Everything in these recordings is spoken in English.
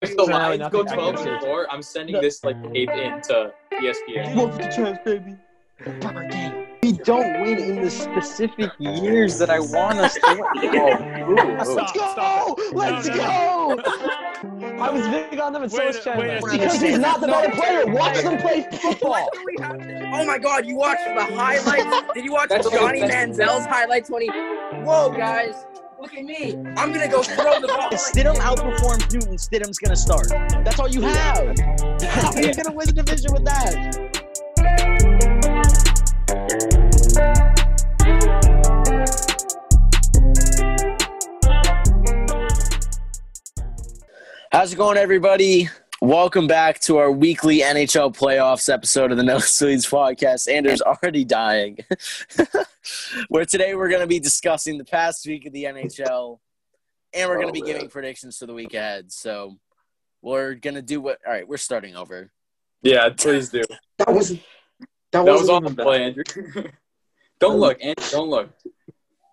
If the So now Lions go nothing I can 12 say. and 4, I'm sending this like tape in to ESPN. One for the chance, baby. We don't win in the specific years that I want us to win. Let's go! stop. Let's No, no, go! I was big on them and so Wait was a- Chandler. wait a Because he's not the better player. Watch them play football. Oh my god, you watched the highlights? Did you watch That's Johnny Manziel's highlights when he Whoa guys, look at me. I'm gonna go throw the ball. If Stidham outperforms Newton, Stidham's gonna start. That's all you have. How are you gonna win the division with that? How's it going, everybody? Welcome back to our weekly NHL playoffs episode of the No Sleeves podcast. Andrew's already dying. Where today we're going to be discussing the past week of the NHL, and we're going to be Oh, giving predictions for the week ahead. So we're going to do what? All right, we're starting over. Yeah, please do. That was that, That was on the even play. Andrew. don't look, Andrew. Don't look.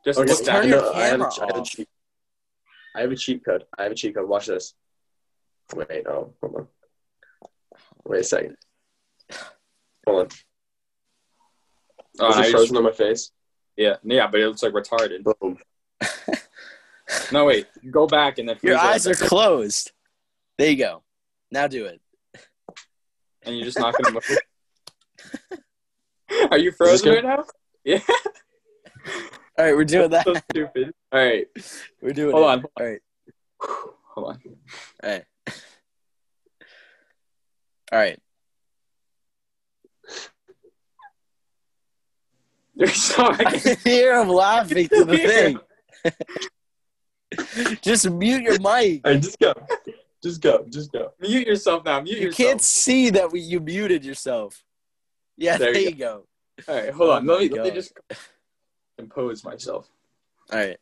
Just Okay, Just down. turn your no, I have, a, camera I have a cheat. I have a cheat code. I have a cheat code. Watch this. Wait, oh, hold on. Wait a second. Hold on. Uh, oh, Is I it just- frozen on my face? yeah, yeah, but it looks like retarded. Boom. No, wait. Go back and then Your eyes up. are closed. There you go. Now do it. and you're just not gonna move. Are you this frozen good? right now? Yeah. All right, we're doing that. so stupid. All right. We're doing Hold it. on. All right. Hold on. All right. All right. You're so I can hear him laughing to the thing. Just mute your mic. All right, just go. Just go. Just go. Mute yourself now. Mute You yourself. can't see that we, you muted yourself. Yeah, there, There you you go. All right, hold Oh on. Let me, my let me just compose myself. All right.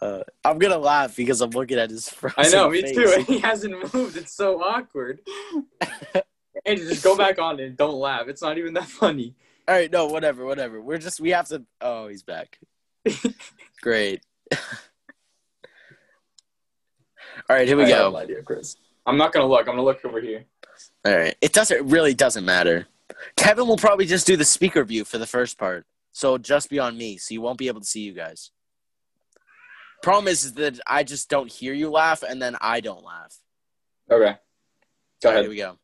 Uh, I'm gonna laugh because I'm looking at his frozen I know, me face. too. He hasn't moved. It's so awkward. and just go back on and don't laugh. It's not even that funny. All right, no, whatever, whatever. We're just we have to. Oh, he's back. Great. All right, here we I have go. no idea, Chris. I'm not gonna look. I'm gonna look over here. All right. It doesn't it really doesn't matter. Kevin will probably just do the speaker view for the first part. So it'll just be on me, so you won't be able to see you guys. Problem is, is that I just don't hear you laugh and then I don't laugh. Okay. Go All right, ahead. here we go.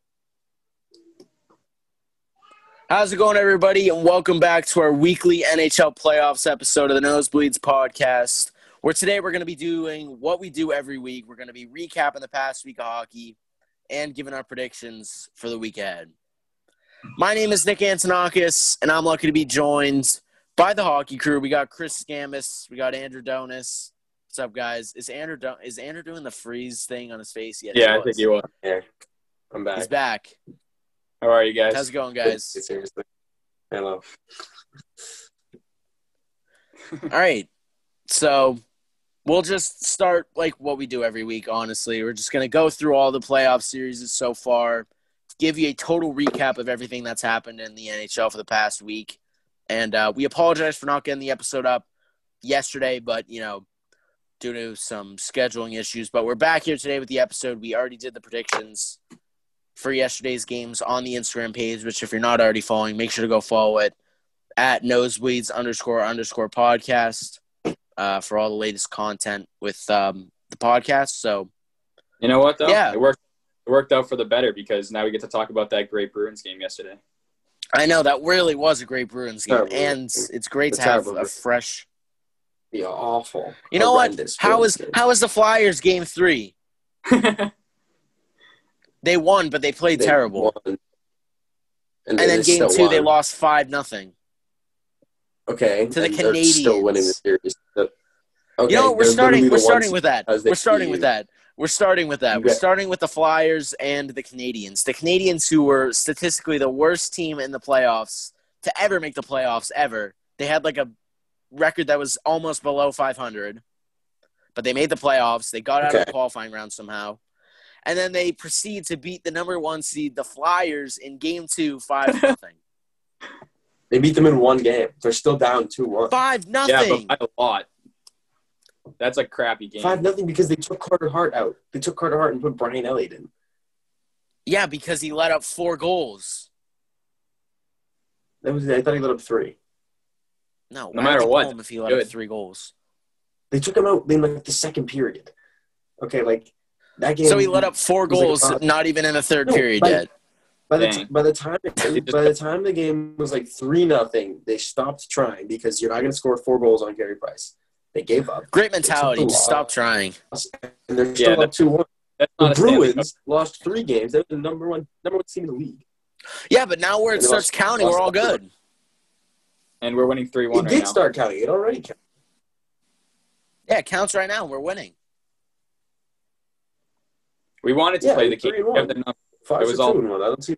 How's it going, everybody? And welcome back to our weekly NHL playoffs episode of the Nosebleeds podcast. Where today we're going to be doing what we do every week. We're going to be recapping the past week of hockey and giving our predictions for the week ahead. My name is Nick Antonakis, and I'm lucky to be joined by the hockey crew. We got Chris Scamus, we got Andrew Donis. What's up, guys? Is Andrew do- is Andrew doing the freeze thing on his face yet? Yeah, I think you will. Here. I'm back. He's back. How are you guys? How's it going, guys? Seriously. Hello. All right. So we'll just start like what we do every week, honestly. We're just going to go through all the playoff series so far, give you a total recap of everything that's happened in the NHL for the past week. And uh, we apologize for not getting the episode up yesterday, but, you know, due to some scheduling issues. But we're back here today with the episode. We already did the predictions for yesterday's games on the Instagram page, which if you're not already following, make sure to go follow it at nosebleeds underscore underscore podcast uh, for all the latest content with um, the podcast. So You know what though? Yeah. It worked. It worked out for the better because now we get to talk about that great Bruins game yesterday. I know that really was a great Bruins game, and it's great It's to have a fresh. Be awful. You know what? How was how was the Flyers game three? They won, but they played They terrible. won. And then game two, they lost five nothing. Okay. to the and they're Still winning the Canadiens. series. So- Okay, you know, we're starting. We're starting with that. We're starting with that. We're starting with that. We're starting with the Flyers and the Canadiens. The Canadiens, who were statistically the worst team in the playoffs to ever make the playoffs ever. They had like a record that was almost below 500, but they made the playoffs. They got out of the qualifying round somehow, and then they proceed to beat the number one seed, the Flyers, in Game Two, five nothing. They beat them in one game. They're still down two one. Five yeah, but by a lot. That's a crappy game. Five nothing because they took Carter Hart out. They took Carter Hart and put Brian Elliott in. Yeah, because he let up four goals. That was I thought he let up three. No, No matter what, if he let up three goals. They took him out in like the second period. Okay, like that game. So he let up four was like goals, not even in the third No, period like- yet. By the, t- by the time by the time the game was like three nothing, they stopped trying because you're not going to score four goals on Carey Price. They gave up, Great mentality. the Just stop trying. and they're still that- up two one. That's The not a Stanley Cup. Bruins lost three games. They're the number one number one team in the league. Yeah, but now where it starts lost- counting, we're all by four. good. And we're winning three It one right did now. start counting. It already counted. Yeah, it counts right now. We're winning. We wanted to Yeah, play the three game. We have the number. Five It was all- two one. I don't see.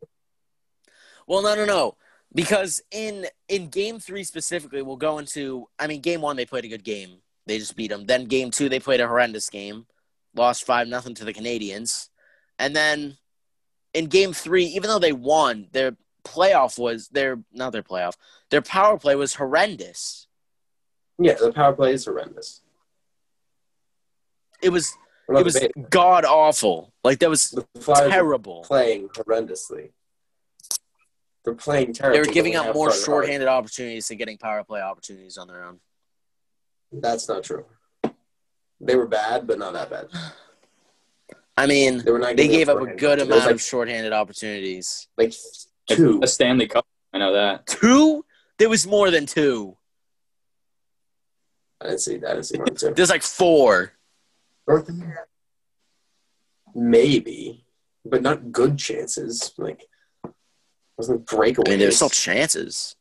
Well, no, no, no. Because in in game three specifically, we'll go into. I mean, game one they played a good game. They just beat them. Then game two they played a horrendous game, lost five nothing to the Canadiens, and then in game three, even though they won, their playoff was their not their playoff. Their power play was horrendous. Yeah, the power play is horrendous. It was it was god awful. Like that was terrible. playing horrendously. They're playing They terribly. were giving up more shorthanded opportunities than getting power play opportunities on their own. That's not true. They were bad, but not that bad. I mean, They they gave up a good amount like, of shorthanded opportunities. like two. a Stanley Cup. I know that. Two? There was more than two. I didn't see. I didn't see one two. There's like four. Maybe, but not good chances. Like wasn't breakaways. I mean, there's still chances.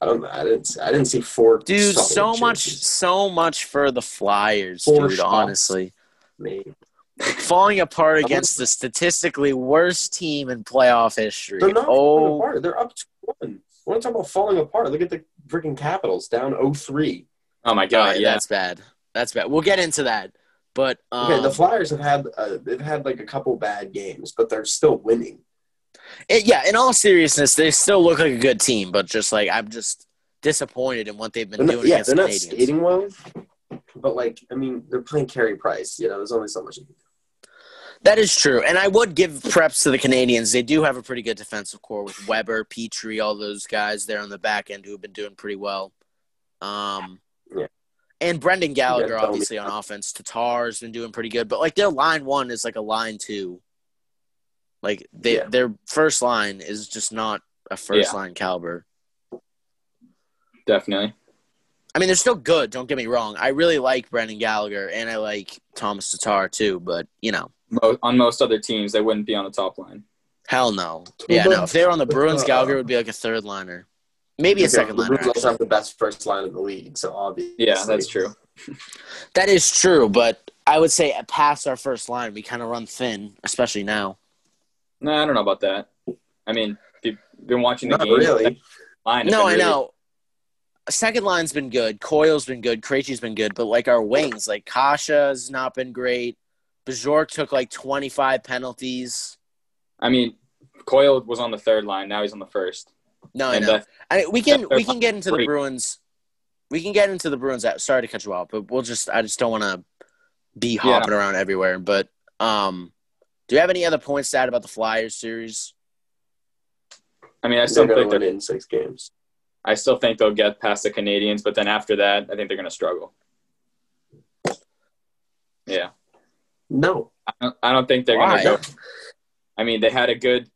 I don't. I didn't. I didn't see four. Dude, solid so much, so much for the Flyers, Four dude. shots. Honestly, Maybe. Falling apart against the statistically worst team in playoff history. They're not falling Oh, apart. They're up two one. We're not talking about falling apart. Look at the freaking Capitals down 0-3. Oh my God, god, yeah. that's bad. That's bad. We'll get into that. But um, Okay, the Flyers have had uh, they've had like a couple bad games, but they're still winning. it- yeah, in all seriousness, they still look like a good team. But just like I'm just disappointed in what they've been They're doing not, yeah, against they're the not Canadiens. skating well, but like I mean, they're playing Carey Price. You know, there's only so much. you can do. That is true, and I would give preps to the Canadiens. They do have a pretty good defensive core with Weber, Petry, all those guys there on the back end who have been doing pretty well. Um, Yeah. and Brendan Gallagher, Yeah, obviously on offense. Tatar's been doing pretty good, but like their line one is like a line two. Like they, Yeah. their first line is just not a first line caliber. Definitely. I mean, they're still good. Don't get me wrong. I really like Brendan Gallagher, and I like Thomas Tatar too. But you know, Mo- on most other teams, they wouldn't be on the top line. Hell no. Yeah, no. If they were on the Bruins, uh, Gallagher would be like a third liner, maybe a Okay, second the. Bruins also have the best first line in the league, so obviously. Yeah, that's true. That is true, but I would say past our first line, we kind of run thin, especially now. No, I don't know about that. I mean, if you've been watching the Not game. really. Line No, been I really- know. Second line's been good. Coyle's been good. Krejci's been good, but like our wings, like Kasha's not been great. Bjork took like 25 penalties. I mean, Coyle was on the third line. Now he's on the first. No, I know. that- I mean, we can we can get into the. Bruins. We can get into the Bruins. Sorry to cut you off, but we'll just I just don't want to be Yeah. hopping around everywhere. But um, do you have any other points to add about the Flyers series? I mean, I They're still think they're, in six games. I still think they'll get past the Canadiens, but then after that, I think they're going to struggle. Yeah, No. I don't, I don't think they're going to go. I mean, they had a good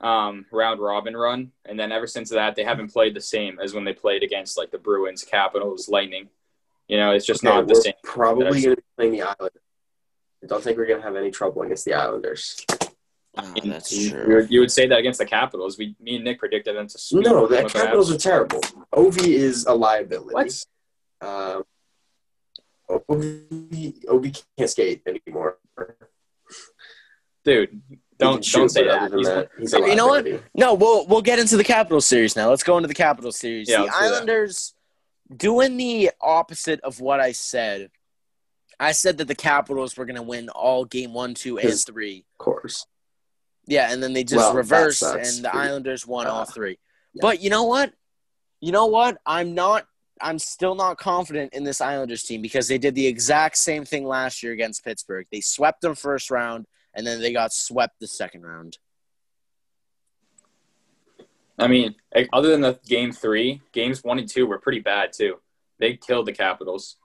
um, round robin run, and then ever since that, they haven't played the same as when they played against like the Bruins, Capitals, Lightning. You know, it's just Okay, not the same. probably going to be playing the Islanders. I don't think we're going to have any trouble against the Islanders. Oh, You- that's you, true. you would- you would say that against the Capitals. We, me and Nick predicted them to. No, the Look what Capitals are terrible. Ovi is a liability. What? Um, Ovi, Ovi can't skate anymore. Dude, don't don't say that. He's- that, he's You know what? No, we'll we'll get into the Capital series now. Let's go into the Capital series. Yeah, the let's that. Islanders doing the opposite of what I said. I said that the Capitals were going to win all game one, two, and three. Of course. Yeah, and then they just Well, reversed, and the. Islanders won Uh, all three. yeah. But you know what? You know what? I'm not I'm still not confident in this Islanders team because they did the exact same thing last year against Pittsburgh. They swept them first round and then they got swept the second round. I mean, other than the game three, games one and two were pretty bad too. They killed the Capitals.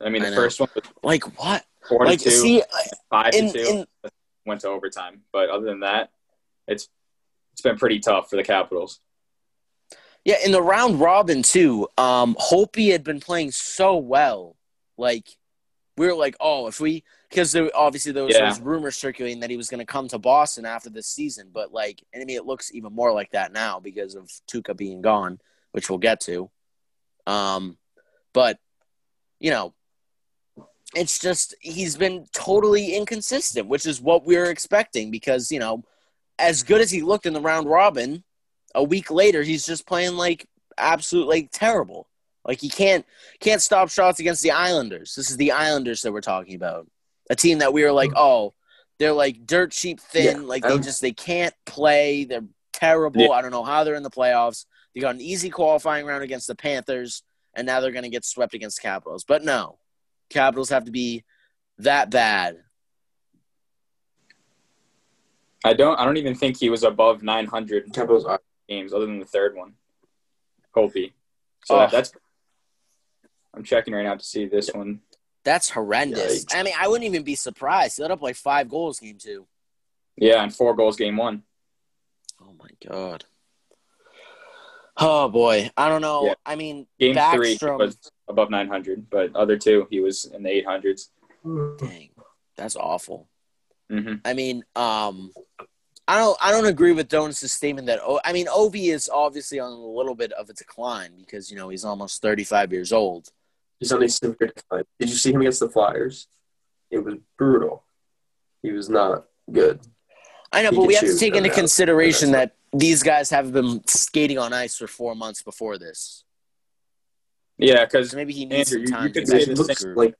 I mean, the know. first one was Like what? four Like to two, see uh, five in, to two, in went to overtime. But other than that, it's it's been pretty tough for the Capitals. Yeah, in the round robin too, um, had been playing so well. Like we were like, oh, if we because there, obviously there was Yeah. those rumors circulating that he was going to come to Boston after this season, but like, and I mean, it looks even more like that now because of Tuukka being gone, which we'll get to. Um, but you know, it's just he's been totally inconsistent, which is what we were expecting because you know, as good as he looked in the round robin, a week later he's just playing like absolutely like, terrible. Like he can't can't stop shots against the Islanders. This is the Islanders that we're talking about. A team that we were like, mm-hmm. oh, they're like dirt cheap thin. Yeah, like they don't- just they can't play. They're terrible. Yeah. I don't know how they're in the playoffs. They got an easy qualifying round against the Panthers, and now they're gonna get swept against Capitals. But no, Capitals have to be that bad. I don't I don't even think he was above 900 Capitals are games other than the third one. Holtby. So Oh. that, that's I'm checking right now to see this one. That's horrendous. Yikes. I mean, I wouldn't even be surprised. He let up like five goals game two. Yeah, and four goals game one. Oh my god. Oh boy, I don't know. Yeah. I mean, Game three was above 900, but other two he was in the 800s. Dang, that's awful. hmm I mean, um, I don't, I don't agree with Donuts' statement that. Oh, I mean, Ovi is obviously on a little bit of a decline because you know he's almost thirty-five years old. He's on a severe decline. Did you see him against the Flyers? It was brutal. He was not good. I know, He but we have to take into consideration that these guys haven't been skating on ice for four months before this. Yeah, because maybe he needs Andrew, some time you could to say the into looks the groove. like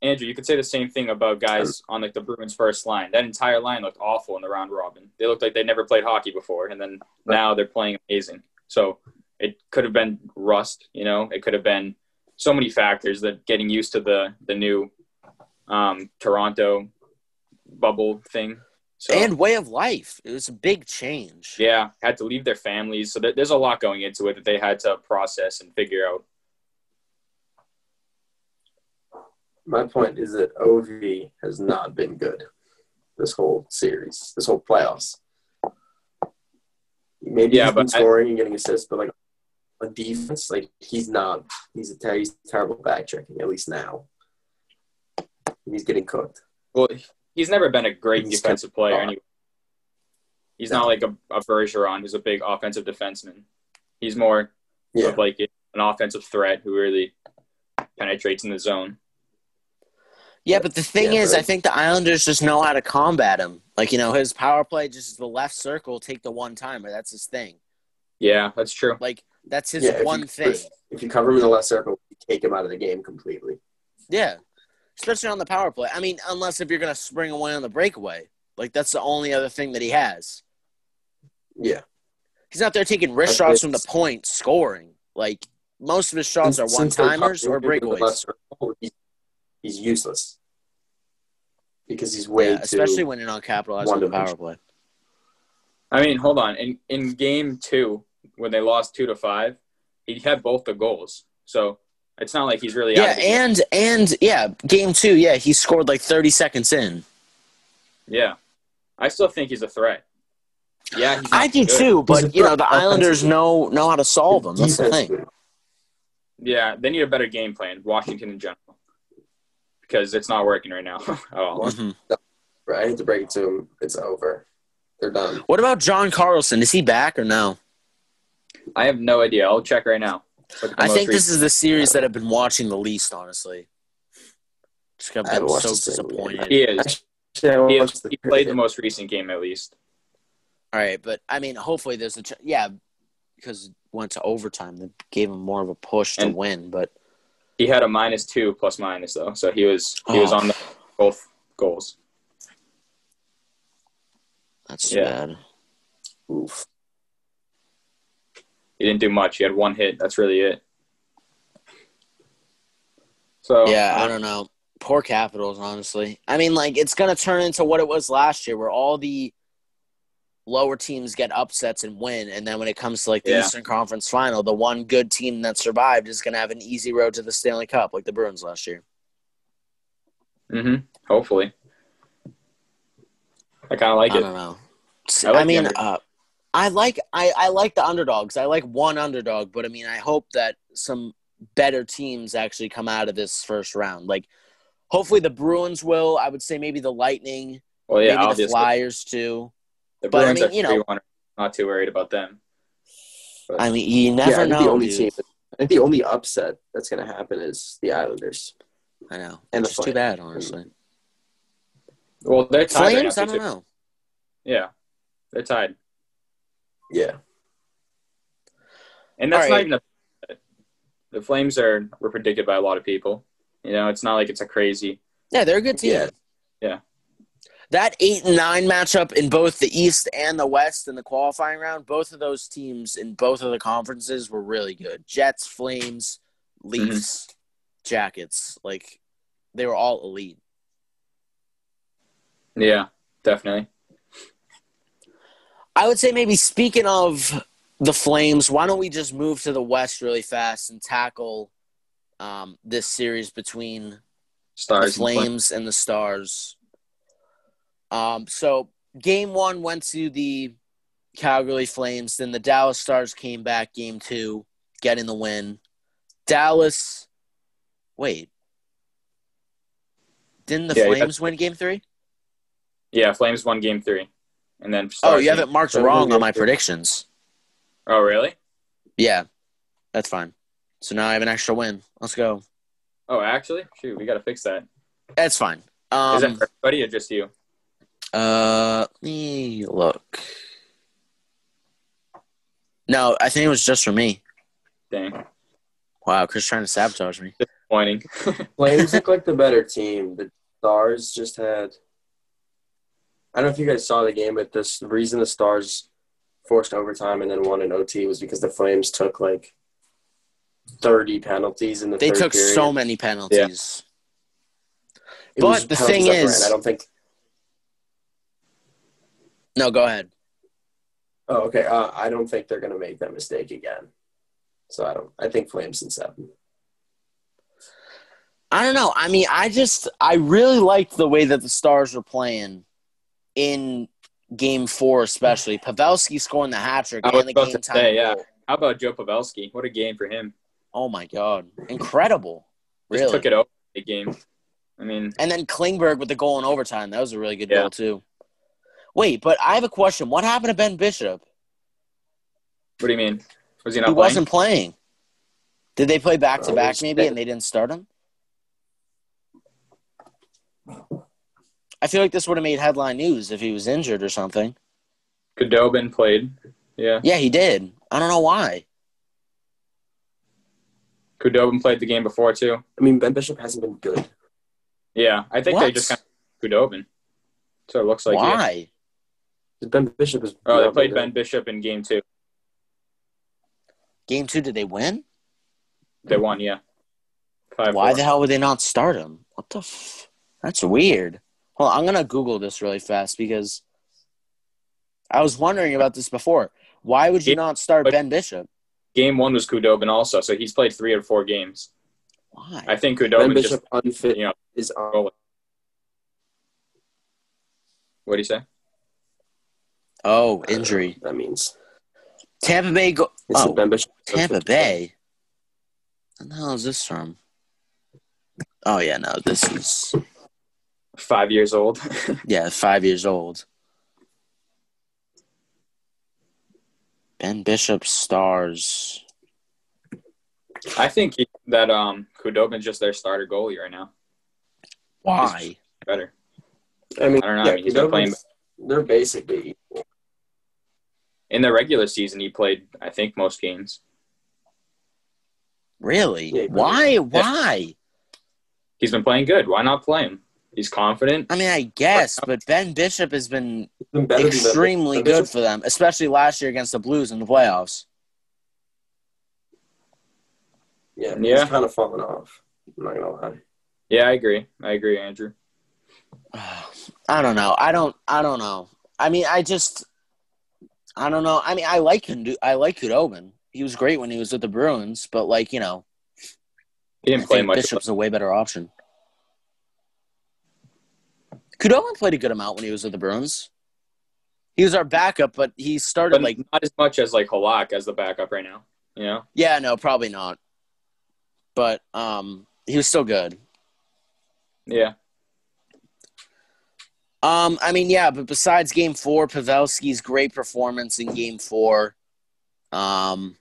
Andrew, you could say the same thing about guys on like the Bruins first line. That entire line looked awful in the round robin. They looked like they never played hockey before, and then now they're playing amazing. So it could have been rust, you know. It could have been so many factors that getting used to the the new um, Toronto bubble thing. So and way of life. It was a big change. yeah, had to leave their families. So there's a lot going into it that they had to process and figure out. My point is that OV has not been good this whole series, this whole playoffs. Maybe Yeah, he's been but I- scoring and getting assists, but like on defense, like he's not. He's a ter- he's terrible back checking. At least now, he's getting cooked. Well, he's never been a great He's defensive player anyway. He's not like a, a Bergeron who's a big offensive defenseman. He's more Yeah, of like an offensive threat who really penetrates in the zone. Yeah, but the thing Yeah, is, I think the Islanders just know how to combat him. Like, you know, his power play just is the left circle, take the one timer. That's his thing. Yeah, that's true. Like, that's his yeah. if one you- thing. If you cover him in the left circle, you take him out of the game completely. Yeah. Especially on the power play. I mean, unless if you're going to spring away on the breakaway. Like, that's the only other thing that he has. Yeah, He's not there taking wrist Okay. shots from the point, scoring. Like, most of his shots are one timers or covering him in the left breakaways. Circle, he's, he's useless because he's way Yeah, too. especially when you're not capitalizing on the power play. I mean, hold on. In in game two, when they lost two to five, he had both the goals. So it's not like he's really out Yeah, of the game. and and yeah, game two, yeah, he scored like 30 seconds in. yeah. I still think he's a threat. Yeah, he's not I do good. too, but you know the Islanders know know how to solve them. That's the thing. Yeah, they need a better game plan. Washington in general, because it's not working right now at all. Mhm. Right, I hate to break it to him. It's over. They're done. What about John Carlson? Is he back or no? I have no idea. I'll check right now. Look at the I most think this is the series that I've been watching the least, honestly. Just 'cause I I've been so the game. disappointed. he is. Actually, He, is. he played the most recent game at least. All right, but I mean, hopefully there's a ch- yeah, because it went to overtime. They gave him more of a push to And- win, but He had a minus two plus minus though, so he was he was Oh. on the, both goals. that's Yeah. bad. Oof. He didn't do much. He had one hit. That's really it. So Yeah, I uh, don't know. Poor Capitals, honestly. I mean, like it's gonna turn into what it was last year, where all the lower teams get upsets and win, and then when it comes to like the Yeah. Eastern Conference Final, the one good team that survived is gonna have an easy road to the Stanley Cup, like the Bruins last year. Mm-hmm. Hopefully. I kind of like I it. I don't know. I like I mean, uh, I like I, I like the underdogs. I like one underdog, but I mean, I hope that some better teams actually come out of this first round. Like, hopefully, the Bruins will. I would say maybe the Lightning, Well, yeah, maybe the. Flyers too. The but I Bruins mean, are you know- 3-1. Not too worried about them. But- I mean, you never I think know. the only dude. team. I think the only upset that's going to happen is the Islanders. I know, And it's too bad, honestly. well, they're tied right Flames, now, I don't know. Yeah, they're tied, Yeah. and that's All not right. even a, the Flames are were predicted by a lot of people. You know, it's not like it's a crazy. Yeah, they're a good team. Yeah. Yeah. That eight and nine matchup in both the East and the West in the qualifying round, both of those teams in both of the conferences were really good. Jets, Flames, Leafs, Jackets. Like they were all elite. Yeah, definitely. I would say maybe speaking of the Flames, why don't we just move to the West really fast and tackle um, this series between the Stars and Flames. Flames and the Stars. Um, so game one went to the Calgary Flames. Then the Dallas Stars came back game two, getting the win. Dallas, wait, didn't the Yeah. Flames win game three? Yeah, Flames won Game Three, and then Oh, you haven't marked Flames wrong on my predictions. Oh, really? Yeah, that's fine. So now I have an extra win. Let's go. Oh, actually, shoot, we got to fix that. That's fine. Is Um, that for everybody or just you? Uh, let me look. No, I think it was just for me. Dang, Wow, Chris trying to sabotage me. disappointing. Flames look like the better team. The Stars just had. I don't know if you guys saw the game, but this, the reason the Stars forced overtime and then won in OT was because the Flames took like 30 penalties in the They third took period. so many penalties. It but the penalties thing is- I don't think. No, go ahead. Oh, okay. Uh, I don't think they're going to make that mistake again. So I don't. I think Flames in seven. I don't know. I mean, I just I really liked the way that the Stars were playing in Game Four, especially Pavelski scoring the hat trick I was and the about game to time. say, yeah. goal. How about Joe Pavelski? What a game for him! Oh my god, incredible! Just Really. took it over the game. I mean, And then Klingberg with the goal in overtime. That was a really good Yeah. goal too. Wait, but I have a question. What happened to Ben Bishop? what do you mean? Was he He not playing? He wasn't playing. Did they play back to back maybe and they didn't start him? I feel like this would have made headline news if he was injured or something. Khudobin played. Yeah, Yeah, he did. I don't know why. Khudobin played the game before too. I mean, Ben Bishop hasn't been good. Yeah, I think they just kind of Khudobin. So it looks like. yeah. why? Ben Bishop is. Oh, they played Ben. Bishop in game two. Game two, did they win? They won, yeah. Five. Why four. the hell would they not start him? What the? F- That's weird. Well, I'm gonna Google this really fast because I was wondering about this before. Why would you Yeah, not start but- Ben Bishop? Game one was Khudobin also, so he's played three or four games. Why? I think Ben Khudobin Bishop just. unfit you know, is on. What do you say? Oh, injury. That means Tampa Bay. Go- it's oh, Ben Tampa Bay. What the hell is this from? Oh yeah, no, this is Five years old. yeah, five years old. Ben Bishop stars. I think he, that um Khudobin's just their starter goalie right now. Why? Better. I mean, I don't know. yeah, I mean, he's been playing- They're basically equal. In the regular season, he played, I think, most games. Really? Yeah, but- Why? Why? He's been playing good. Why not play him? He's confident. I mean, I guess, but Ben Bishop has been been better than Ben- extremely good Bishop- for them, especially last year against the Blues in the playoffs. Yeah, Yeah. he's kind of falling off. I'm not gonna lie. Yeah, I agree. I agree, Andrew. I don't know. I don't. I don't know. I mean, I just. I don't know. I mean, I like Kundu- I like Khudobin. He was great when he was with the Bruins, but like you know, He didn't play think much. Bishop's a way better option. Khudobin played a good amount when he was with the Bruins. He was our backup, but he started but like not as much as like Halak as the backup right now. You know? yeah, no, probably not. But um, he was still good. Yeah. Um, I mean, yeah, but besides Game Four, Pavelski's great performance in Game Four, um,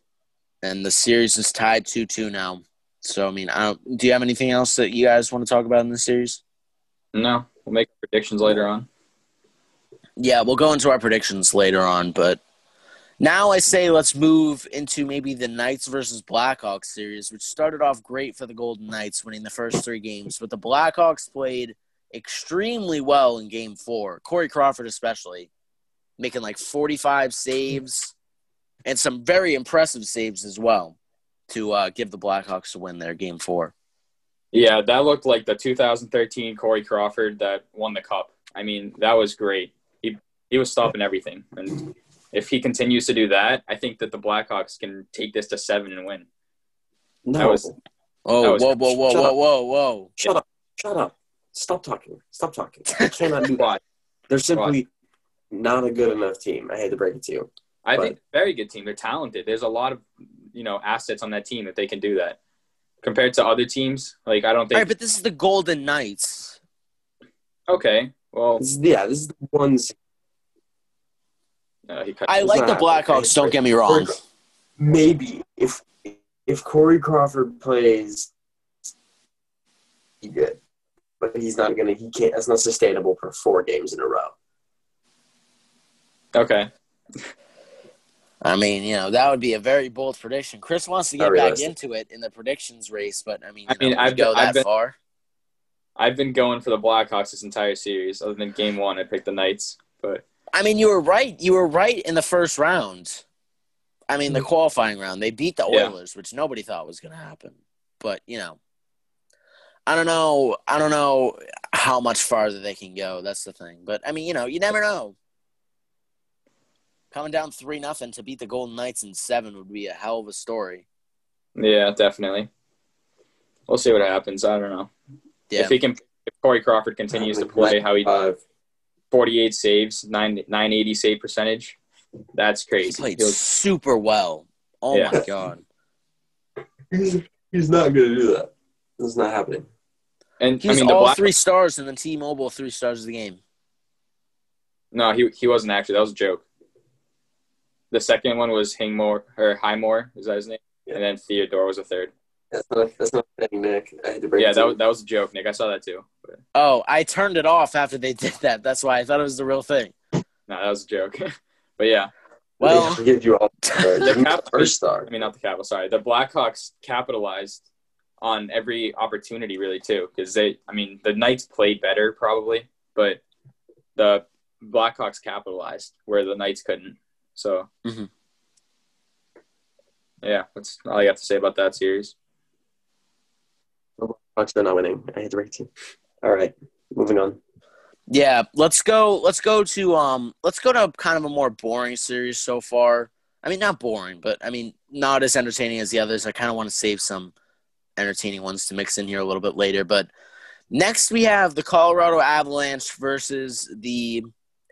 and the series is tied two-two now. So, I mean, I don't. Do you have anything else that you guys want to talk about in the series? No, we'll make predictions later on. Yeah, we'll go into our predictions later on, but now I say let's move into maybe the Knights versus Blackhawks series, which started off great for the Golden Knights, winning the first three games, but the Blackhawks played extremely well in Game Four. Corey Crawford, especially, making like forty-five saves and some very impressive saves as well to uh, give the Blackhawks a win their Game Four. Yeah, that looked like the 2013 Corey Crawford that won the cup. I mean, that was great. He he was stopping everything, and if he continues to do that, I think that the Blackhawks can take this to seven and win. No, That was- Oh, That was- whoa, whoa, whoa, whoa, whoa, whoa! shut up, shut up, stop talking, stop talking. They cannot do that. Why? They're simply not a good enough team. I hate to break it to you. I But- think very good team. They're talented. There's a lot of you know assets on that team that they can do that. Compared to other teams, like I don't think. right, but this is the Golden Knights. okay, well, This is, yeah, this is the ones. he cut. I like the. Blackhawks. Don't get me wrong. Maybe if if Corey Crawford plays, he good, but he's not gonna. He can't. That's not sustainable for four games in a row. okay. I mean, you know, that would be a very bold prediction. Chris wants to get back into it in the predictions race, but I mean, I mean, know, I've go been- I've that been- far. I've been going for the Blackhawks this entire series. Other than Game One, I picked the Knights, but I mean, you were right. You were right in the first round. I mean, the Mm-hmm. qualifying round, they beat the Yeah. Oilers, which nobody thought was going to happen. But you know, I don't know. I don't know how much farther they can go. That's the thing. But I mean, you know, you never know. Coming down three nothing to beat the Golden Knights in seven would be a hell of a story. yeah, definitely. We'll see what happens. I don't know Yeah. if he can. If Corey Crawford continues to play how he Five. 48 saves, nine 980 save percentage, that's He crazy. played He'll- super well. Oh Yeah. my god. He's, he's not gonna do that. It's not happening. And He I mean, all Black. three stars in the T-Mobile three stars of the game. No, he he wasn't actually. That was a joke. The second one was Hingmore or Highmore. Is that his name? Yeah. And then Theodore was a third. That's not. That's not a thing, Nick. I hate to break Yeah, that was, that was a joke, Nick. I saw that too. But, Oh, I turned it off after they did that. That's why I thought it was the real thing. no, that was a joke. but yeah, Well, They give you all the stars. The Cap- first star. I mean not the Capital. Sorry, the Blackhawks capitalized on every opportunity really too because they. I mean, the Knights played better probably, but the Blackhawks capitalized where the Knights couldn't. So. Mhm. Yeah, that's all I got to say about that series. Bucks are not winning. I hate the break it to you. All right, moving on. yeah, let's go let's go to um let's go to kind of a more boring series so far. I mean, not boring, but I mean, not as entertaining as the others. I kind of want to save some entertaining ones to mix in here a little bit later, but next we have the Colorado Avalanche versus the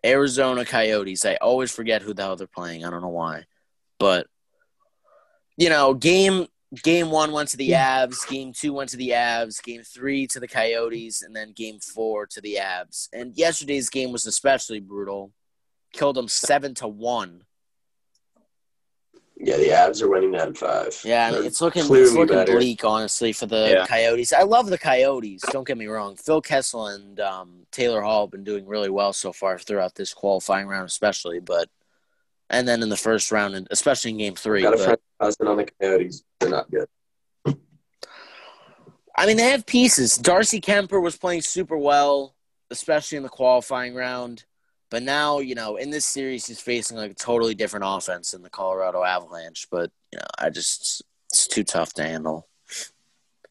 Arizona Coyotes. I always forget who the hell they're playing. I don't know why. But you know, game game 1 went to the Avs, game 2 went to the Avs, game 3 to the Coyotes, and then game 4 to the Avs. And yesterday's game was especially brutal. Killed them 7 to 1. Yeah, the Avs are winning that in five. Yeah, I mean, They're it's looking clearly it's looking better. bleak, honestly, for the Yeah. Coyotes. I love the Coyotes. Don't get me wrong. Phil Kessel and um, Taylor Hall have been doing really well so far throughout this qualifying round, especially. But and then in the first round, and especially in Game Three. Got a But, friend cousin on the Coyotes. They're not good. I mean, they have pieces. Darcy Kuemper was playing super well, especially in the qualifying round. But now, you know, in this series, he's facing like a totally different offense in the Colorado Avalanche. But you know, I just it's too tough to handle.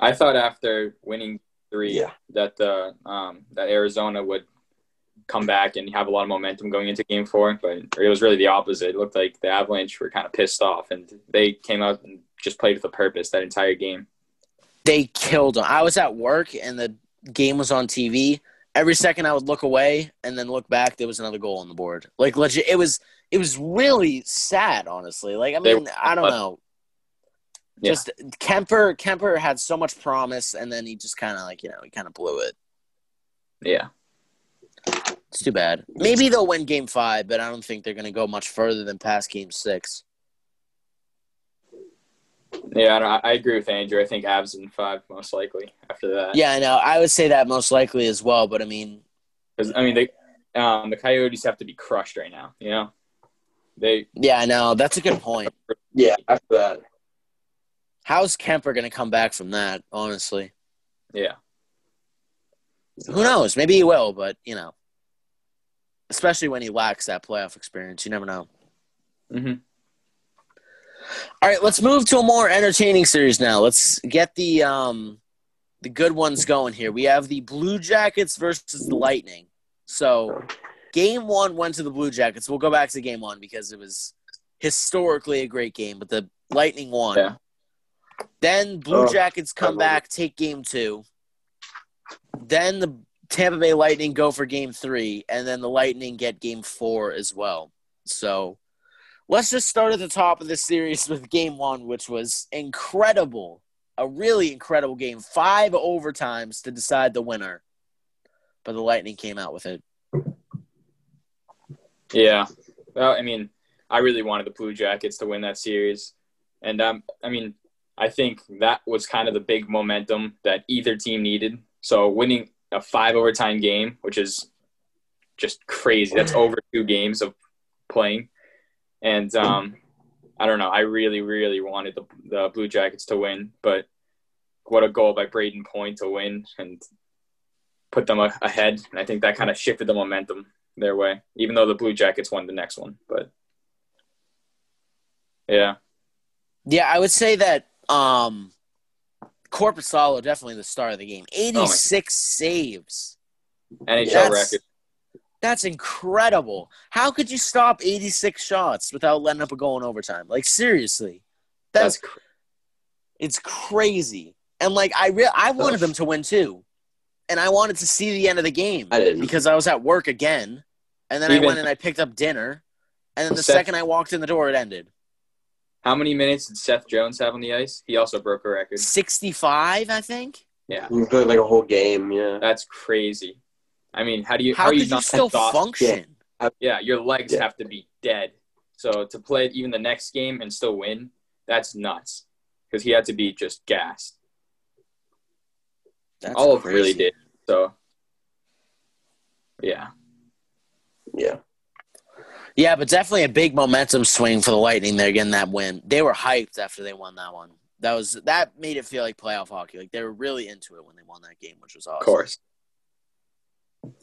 I thought after winning three Yeah. that the um, that Arizona would come back and have a lot of momentum going into game four, but it was really the opposite. It looked like the Avalanche were kind of pissed off and they came out and just played with a purpose that entire game. They killed them. I was at work and the game was on TV. Every second I would look away and then look back, there was another goal on the board. Like legit, it was it was really sad, honestly. Like I mean, I don't know. Yeah. Just Kuemper, Kuemper had so much promise, and then he just kind of like you know he kind of blew it. Yeah. It's too bad. Maybe they'll win Game Five, but I don't think they're going to go much further than past Game Six. Yeah, I, don't- I agree with Andrew. I think Avs in five most likely after that. Yeah, I know. I would say that most likely as well. But I mean, Because I mean, they, um, the Coyotes have to be crushed right now. You know, they yeah, I know. That's a good point. Yeah, after that. How's Kuemper going to come back from that? Honestly, yeah. who knows? Maybe he will, but you know, especially when he lacks that playoff experience, you never know. hmm All right, let's move to a more entertaining series now. Let's get the um the good ones going here. We have the Blue Jackets versus the Lightning. So, game 1 went to the Blue Jackets. We'll go back to game 1 because it was historically a great game, but the Lightning won. Yeah. Then Blue Oh, Jackets come back, take game 2. Then the Tampa Bay Lightning go for game 3 and then the Lightning get game 4 as well. So, Let's just start at the top of the series with game one, which was incredible. A really incredible game. Five overtimes to decide the winner. But the Lightning came out with it. Yeah. Well, I mean, I really wanted the Blue Jackets to win that series. And um, I mean, I think that was kind of the big momentum that either team needed. So winning a five overtime game, which is just crazy. That's over two games of playing. And um, I don't know. I really, really wanted the, the Blue Jackets to win, but what a goal by Brayden Point to win and put them a- ahead. And I think that kind of shifted the momentum their way, even though the Blue Jackets won the next one. But yeah, Yeah, I would say that um Korpisalo definitely the star of the game. 86 saves. NHL That's- record. That's incredible. How could you stop 86 shots without letting up a goal in overtime? Like seriously. That's That's cr- It's crazy. And like I re- I wanted them to win too. And I wanted to see the end of the game I didn't. because I was at work again. And then I went and I picked up dinner. And then the Seth- second I walked in the door it ended. how many minutes did Seth Jones have on the ice? He also broke a record. 65, I think. Yeah, like a whole game, yeah. that's crazy. I mean, how do you How how are could you you still exhausted? function? Yeah, your legs Yeah. have to be dead. So to play even the next game and still win, that's nuts. Because he had to be just gassed. That's All of them really did. So yeah, Yeah. Yeah, but definitely a big momentum swing for the Lightning there getting that win. They were hyped after they won that one. That was that made it feel like playoff hockey. Like they were really into it when they won that game, which was awesome. of course.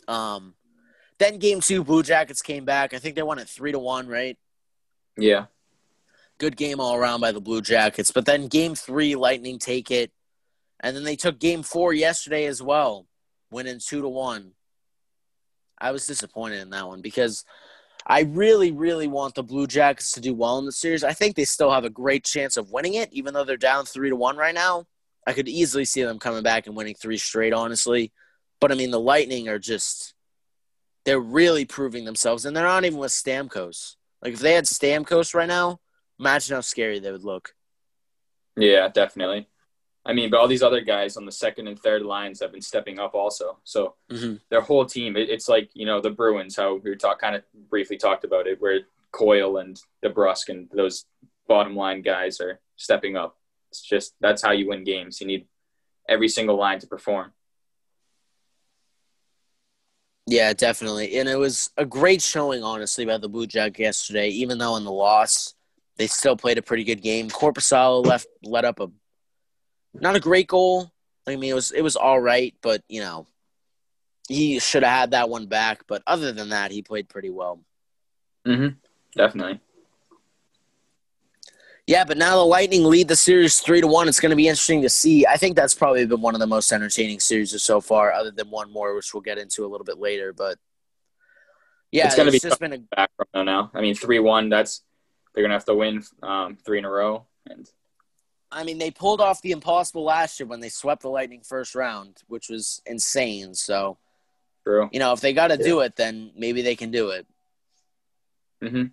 Um, then game two, Blue Jackets came back. I think they won it three to one, right? Yeah, Good game all around by the Blue Jackets. But then game three, Lightning take it, and then they took game four yesterday as well, winning two to one. I was disappointed in that one because I really, really want the Blue Jackets to do well in the series. I think they still have a great chance of winning it, even though they're down three to one right now. I could easily see them coming back and winning three straight, honestly. But I mean, the Lightning are just they're really proving themselves, and they're not even with Stamkos. Like if they had Stamkos right now, imagine how scary they would look. yeah, definitely. I mean, but all these other guys on the second and third lines have been stepping up also. So Mm-hmm. their whole team, it, it's like you know the Bruins, how we talk kind of briefly talked about it, where Coyle and DeBrusk and those bottom line guys are stepping up. It's just that's how you win games. You need every single line to perform. Yeah, definitely. And it was a great showing, honestly, by the Blue Jackets yesterday. Even though in the loss, they still played a pretty good game. Korpisalo left let up a not a great goal. I mean, it was it was all right, but you know, he should have had that one back. But other than that, he played pretty well. Mm-hmm. Definitely. Yeah, but now the Lightning lead the series three to one. It's going to be interesting to see. I think that's probably been one of the most entertaining series so far, other than one more, which we'll get into a little bit later. But yeah, It's gonna be just been a Back from now. I mean, three one. That's they're gonna have to win um, three in a row. And I mean, they pulled off the impossible last year when they swept the Lightning first round, which was insane. So, true. you know, if they got to do it, then maybe they can do it. Mm-hmm.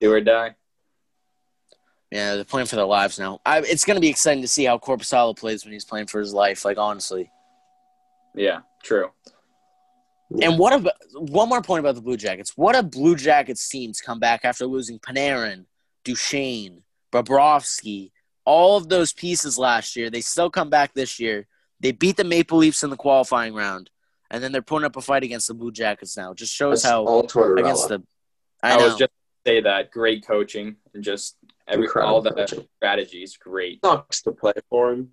Do or die. Yeah, they're playing for their lives now. I, it's going to be exciting to see how Korpisalo plays when he's playing for his life. Like honestly, Yeah, true. and what about one more point about the Blue Jackets? What a Blue Jackets team to come back after losing Panarin, Duchene, Bobrovsky, all of those pieces last year. They still come back this year. They beat the Maple Leafs in the qualifying round, and then they're putting up a fight against the Blue Jackets now. Just shows That's how all Tortorella. against the. I, I, know. was just say that great coaching and just every Incredible all the coaching. strategies great. sucks to play for him.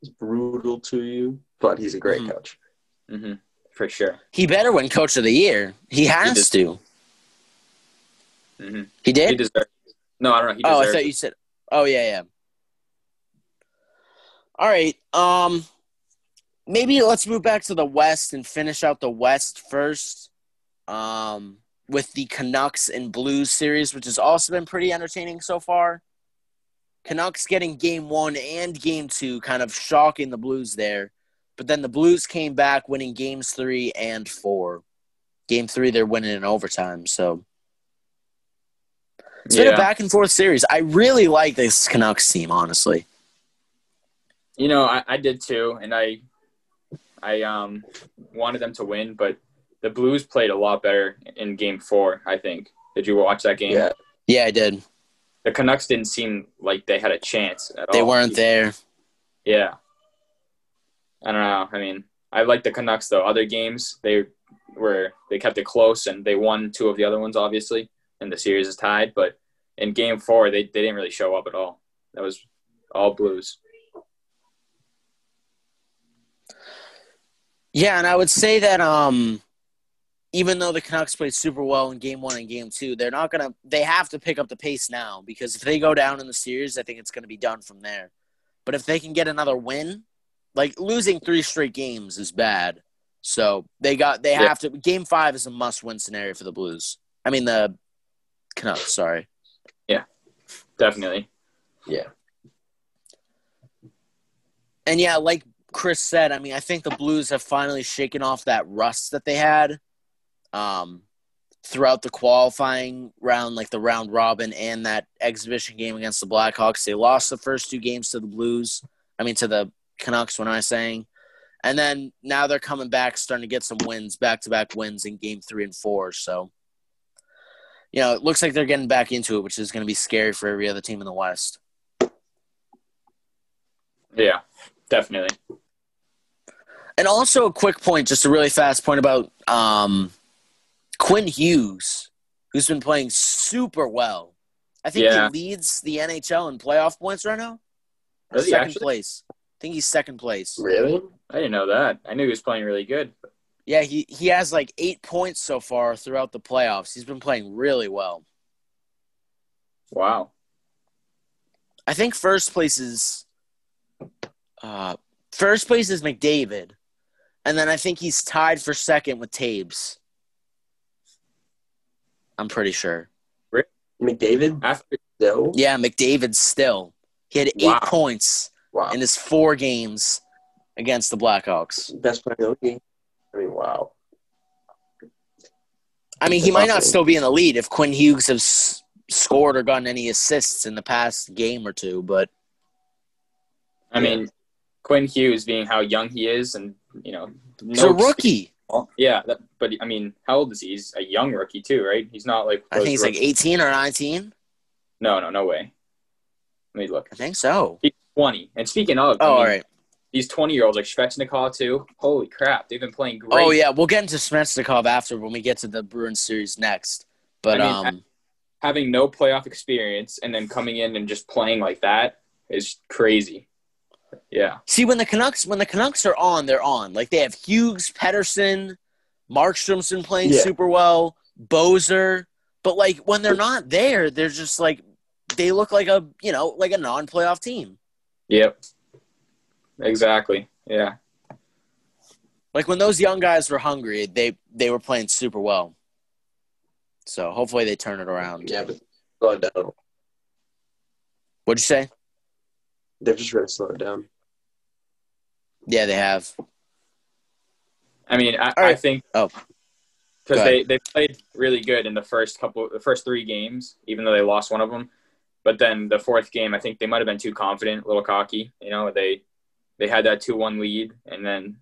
He's brutal to you, but he's a great Mhm. coach. hmm For sure. he better win Coach of the Year. He has does. to. hmm He did. He deserves. No, I don't know. He Oh, I deserves. thought you said. Oh yeah, yeah. All right. Um, maybe let's move back to the West and finish out the West first. Um, with the Canucks and Blues series, which has also been pretty entertaining so far. Canucks getting game one and game two, kind of shocking the Blues there. But then the Blues came back winning games three and four. Game three, they're winning in overtime. So it's been a back and forth series. I really like this Canucks team, honestly. You know, I, I did too, and I, I um wanted them to win, but the Blues played a lot better in Game Four. I think. Did you watch that game? Yeah, Yeah, I did. The Canucks didn't seem like they had a chance at They all. They weren't there. Yeah. I don't know. I mean, I like the Canucks though. Other games they were they kept it close and they won two of the other ones obviously, and the series is tied. But in Game Four, they they didn't really show up at all. That was all Blues. Yeah, and I would say that um even though the Canucks played super well in game one and game two, they're not gonna they have to pick up the pace now because if they go down in the series, I think it's gonna be done from there. But if they can get another win, like losing three straight games is bad. So they got they Yeah. have to game five is a must win scenario for the Blues. I mean the Canucks, sorry. Yeah. Definitely. yeah. And yeah, like Chris said, I mean, I think the Blues have finally shaken off that rust that they had um, throughout the qualifying round, like the round robin and that exhibition game against the Blackhawks. They lost the first two games to the Blues. I mean, to the Canucks, am I saying? And then now they're coming back, starting to get some wins, back to back wins in game three and four. So, you know, it looks like they're getting back into it, which is going to be scary for every other team in the West. Yeah, definitely. And also a quick point, just a really fast point about um, Quinn Hughes, who's been playing super well. I think Yeah. he leads the NHL in playoff points right now. Does second actually? place. I think he's second place. Really? I didn't know that. I knew he was playing really good. Yeah, he, he has like eight points so far throughout the playoffs. He's been playing really well. Wow. I think first place is uh, first place is McDavid, and then I think he's tied for second with Tabes. I'm pretty sure. McDavid After still? Yeah, McDavid still. He had eight Wow. points Wow. in his four games against the Blackhawks. Best player in the league. I mean, wow. I mean, he might not still be in the lead if Quinn Hughes has scored or gotten any assists in the past game or two, but I mean, Quinn Hughes being how young he is, and you know, he's a rookie. Yeah, that, but I mean, how old is he? He's a young rookie too, right? He's not like I think he's like 18 or 19. no, no, no way. Let me look. I think so. He's twenty. And speaking of, I Oh, mean, all right. these twenty year olds like Svechnikov too. Holy crap, they've been playing great. Oh, yeah. We'll get into Svechnikov after when we get to the Bruins series next. But, I mean, um, having no playoff experience and then coming in and just playing like that is crazy. Yeah, see, when the Canucks when the Canucks are on, they're on. Like, they have Hughes, Pettersson, Markstrom's been playing Yeah. super well, Boeser. But, like, when they're not there, they're just, like, they look like a you know like a non-playoff team. Yep. Exactly. Yeah. Like when those young guys were hungry, they they were playing super well. So hopefully they turn it around. Yeah, but slow it down. What'd you say? They've just really slowed it down. Yeah, they have. I mean, I, right. I think Oh. because they, they played really good in the first couple, the first three games, even though they lost one of them. But then the fourth game, I think they might have been too confident, a little cocky. You know, they they had that two one lead, and then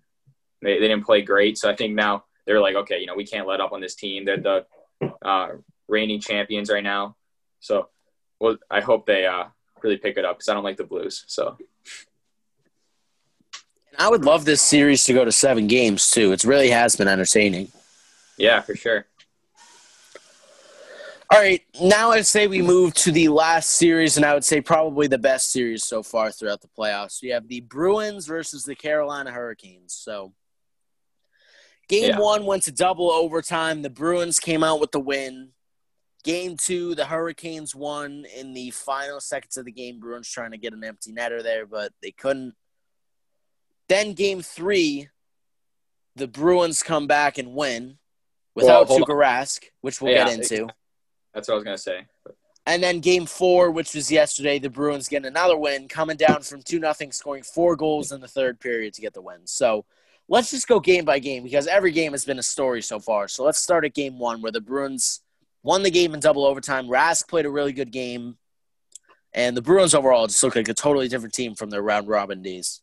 they, they didn't play great. So I think now they're like, okay, you know, we can't let up on this team. They're the uh, reigning champions right now. So, well, I hope they uh, really pick it up because I don't like the Blues. So I would love this series to go to seven games too. It really has been entertaining. yeah, for sure. All right, now I'd say we move to the last series, and I would say probably the best series so far throughout the playoffs. We have the Bruins versus the Carolina Hurricanes. So, game Yeah. one went to double overtime. The Bruins came out with the win. Game two, the Hurricanes won in the final seconds of the game. Bruins trying to get an empty netter there, but they couldn't. Then game three, the Bruins come back and win without hold on. Tuukka Rask, which we'll Yeah, get into. That's what I was gonna say. And then game four, which was yesterday, the Bruins get another win, coming down from 2 nothing, scoring four goals in the third period to get the win. So let's just go game by game because every game has been a story so far. So let's start at game one where the Bruins won the game in double overtime. Rask played a really good game. And the Bruins overall just look like a totally different team from their round robin days.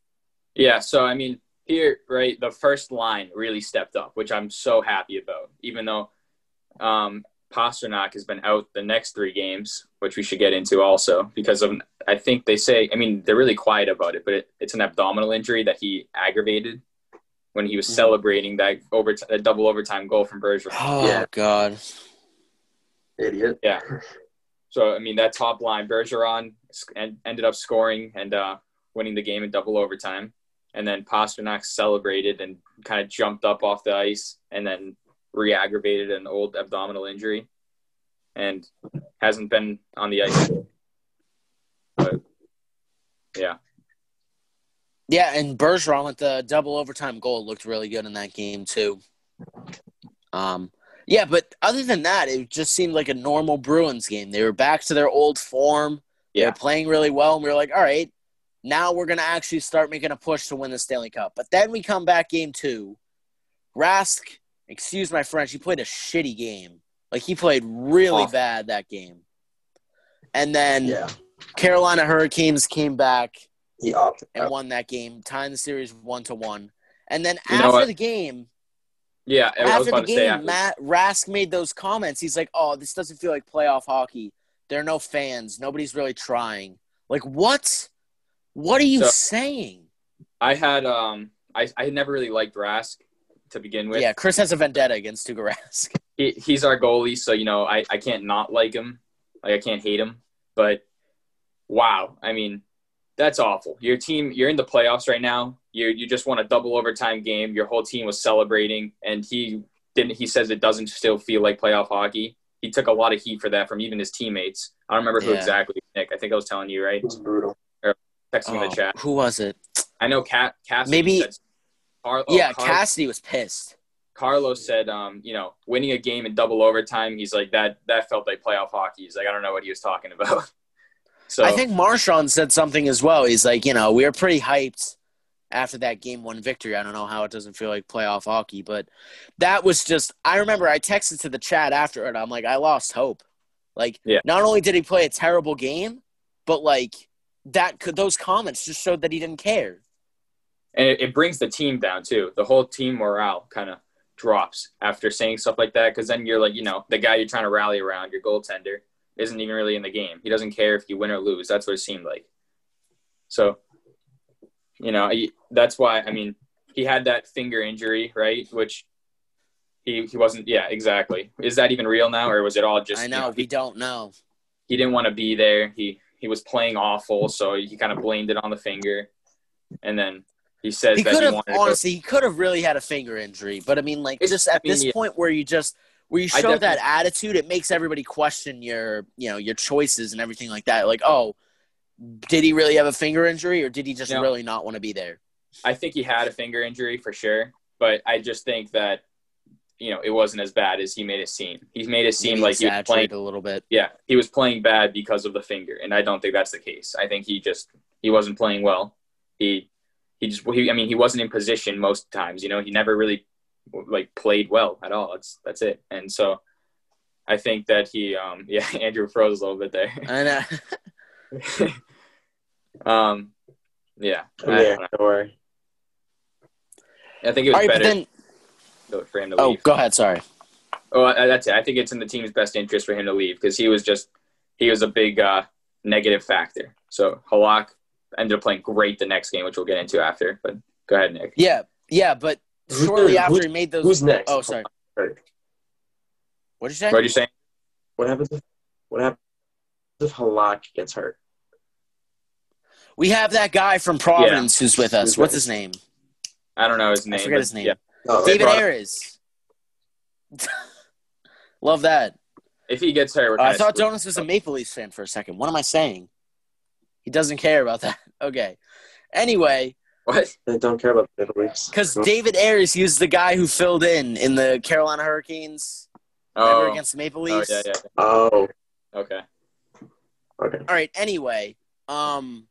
Yeah, so I mean, here, right, the first line really stepped up, which I'm so happy about. Even though um, Pastrnak has been out the next three games, which we should get into also, because of I think they say, I mean, they're really quiet about it, but it, it's an abdominal injury that he aggravated when he was Mhm. celebrating that over that double overtime goal from Bergeron. Oh, Yeah. God. Idiot. Yeah. So I mean, that top line, Bergeron sc- ended up scoring and uh, winning the game in double overtime, and then Pastrnak celebrated and kind of jumped up off the ice, and then re-aggravated an old abdominal injury, and hasn't been on the ice. But yeah, Yeah, and Bergeron with the double overtime goal looked really good in that game too. Um, yeah, but other than that, it just seemed like a normal Bruins game. They were back to their old form. They Yeah. were playing really well, and we were like, all right, now we're gonna actually start making a push to win the Stanley Cup. But then we come back game two. Rask, excuse my French, he played a shitty game. Like he played really Awful. bad that game. And then Yeah. Carolina Hurricanes came back He opted and won that game, tying the series one to one. And then You after the game, yeah. I was after the about to say game, after. Matt Rask made those comments. He's like, "Oh, this doesn't feel like playoff hockey. There are no fans. Nobody's really trying." Like, what? What are you So- saying? I had um, I I never really liked Rask to begin with. yeah, Chris has a vendetta against Tuukka Rask. he, he's our goalie, so you know I, I can't not like him. Like I can't hate him. But wow, I mean, that's awful. Your team, you're in the playoffs right now. You you just won a double overtime game. Your whole team was celebrating, and he didn't. He says it doesn't still feel like playoff hockey. He took a lot of heat for that from even his teammates. I don't remember who Yeah. exactly. Nick, I think I was telling you right. It was brutal. Texting in Oh, the chat. who was it? I know Cat Cassidy Maybe- Said, Car- oh, yeah, Car- Cassidy was pissed. Carlos said, um, you know, winning a game in double overtime, he's like that. That felt like playoff hockey. He's like, I don't know what he was talking about. So I think Marchand said something as well. He's like, you know, we were pretty hyped after that game one victory. I don't know how it doesn't feel like playoff hockey, but that was just. I remember I texted to the chat after it. I'm like, I lost hope. Like, Yeah. not only did he play a terrible game, but like that could those comments just showed that he didn't care. and it, it brings the team down too. The whole team morale kind of drops after saying stuff like that because then you're like, you know, the guy you're trying to rally around, your goaltender, isn't even really in the game. He doesn't care if you win or lose. That's what it seemed like. So, you know, he- that's why. I mean, he had that finger injury, right? Which he he wasn't. Yeah, exactly. Is that even real now, or was it all just? I you know he- we don't know. he didn't want to be there. He he was playing awful, so he kind of blamed it on the finger, and then he says He that could he have wanted to go. honestly, he could have really had a finger injury, but I mean, like It's- just at I mean, this yeah. point where you just where you show that attitude, it makes everybody question your, you know, your choices and everything like that. Like, oh, did he really have a finger injury, or did he just No. really not want to be there? I think he had a finger injury for sure, but I just think that you know it wasn't as bad as he made it seem. He made it seem Maybe like he was playing. a little bit. Yeah, he was playing bad because of the finger, and I don't think that's the case. I think he just he wasn't playing well. He he just he, I mean he wasn't in position most times. You know, he never really like played well at all. That's that's it. And so I think that he um yeah Andrew froze a little bit there. I know. um yeah, I'm I, don't. Don't worry. I think it all was right, but better then for him to oh, go ahead. Sorry. Oh, uh, that's it. I think it's in the team's best interest for him to leave because he was just he was a big uh, negative factor. So Halak ended up playing great the next game, which we'll get into after. But go ahead, Nick. Yeah, yeah, but shortly there? after Who's- he made those. Who's next? Oh, sorry. What did you say? What are you saying? What happens if what happens if Halak gets hurt? We have that guy from Providence who's with us. Who's What's that? his name? I don't know his name. I forget his name. Yeah. Oh, They David brought- Ayres. Love that. If he gets hurt, we're Uh, I kinda thought screwed. Jonas was a Maple Leafs fan for a second. What am I saying? He doesn't care about that. Okay. Anyway, What? I don't care about the Middle East. because David Ayres, he was the guy who filled in in the Carolina Hurricanes remember, Oh, against the Maple oh Leafs. yeah, yeah. Oh, Okay. okay. All right. Anyway, um,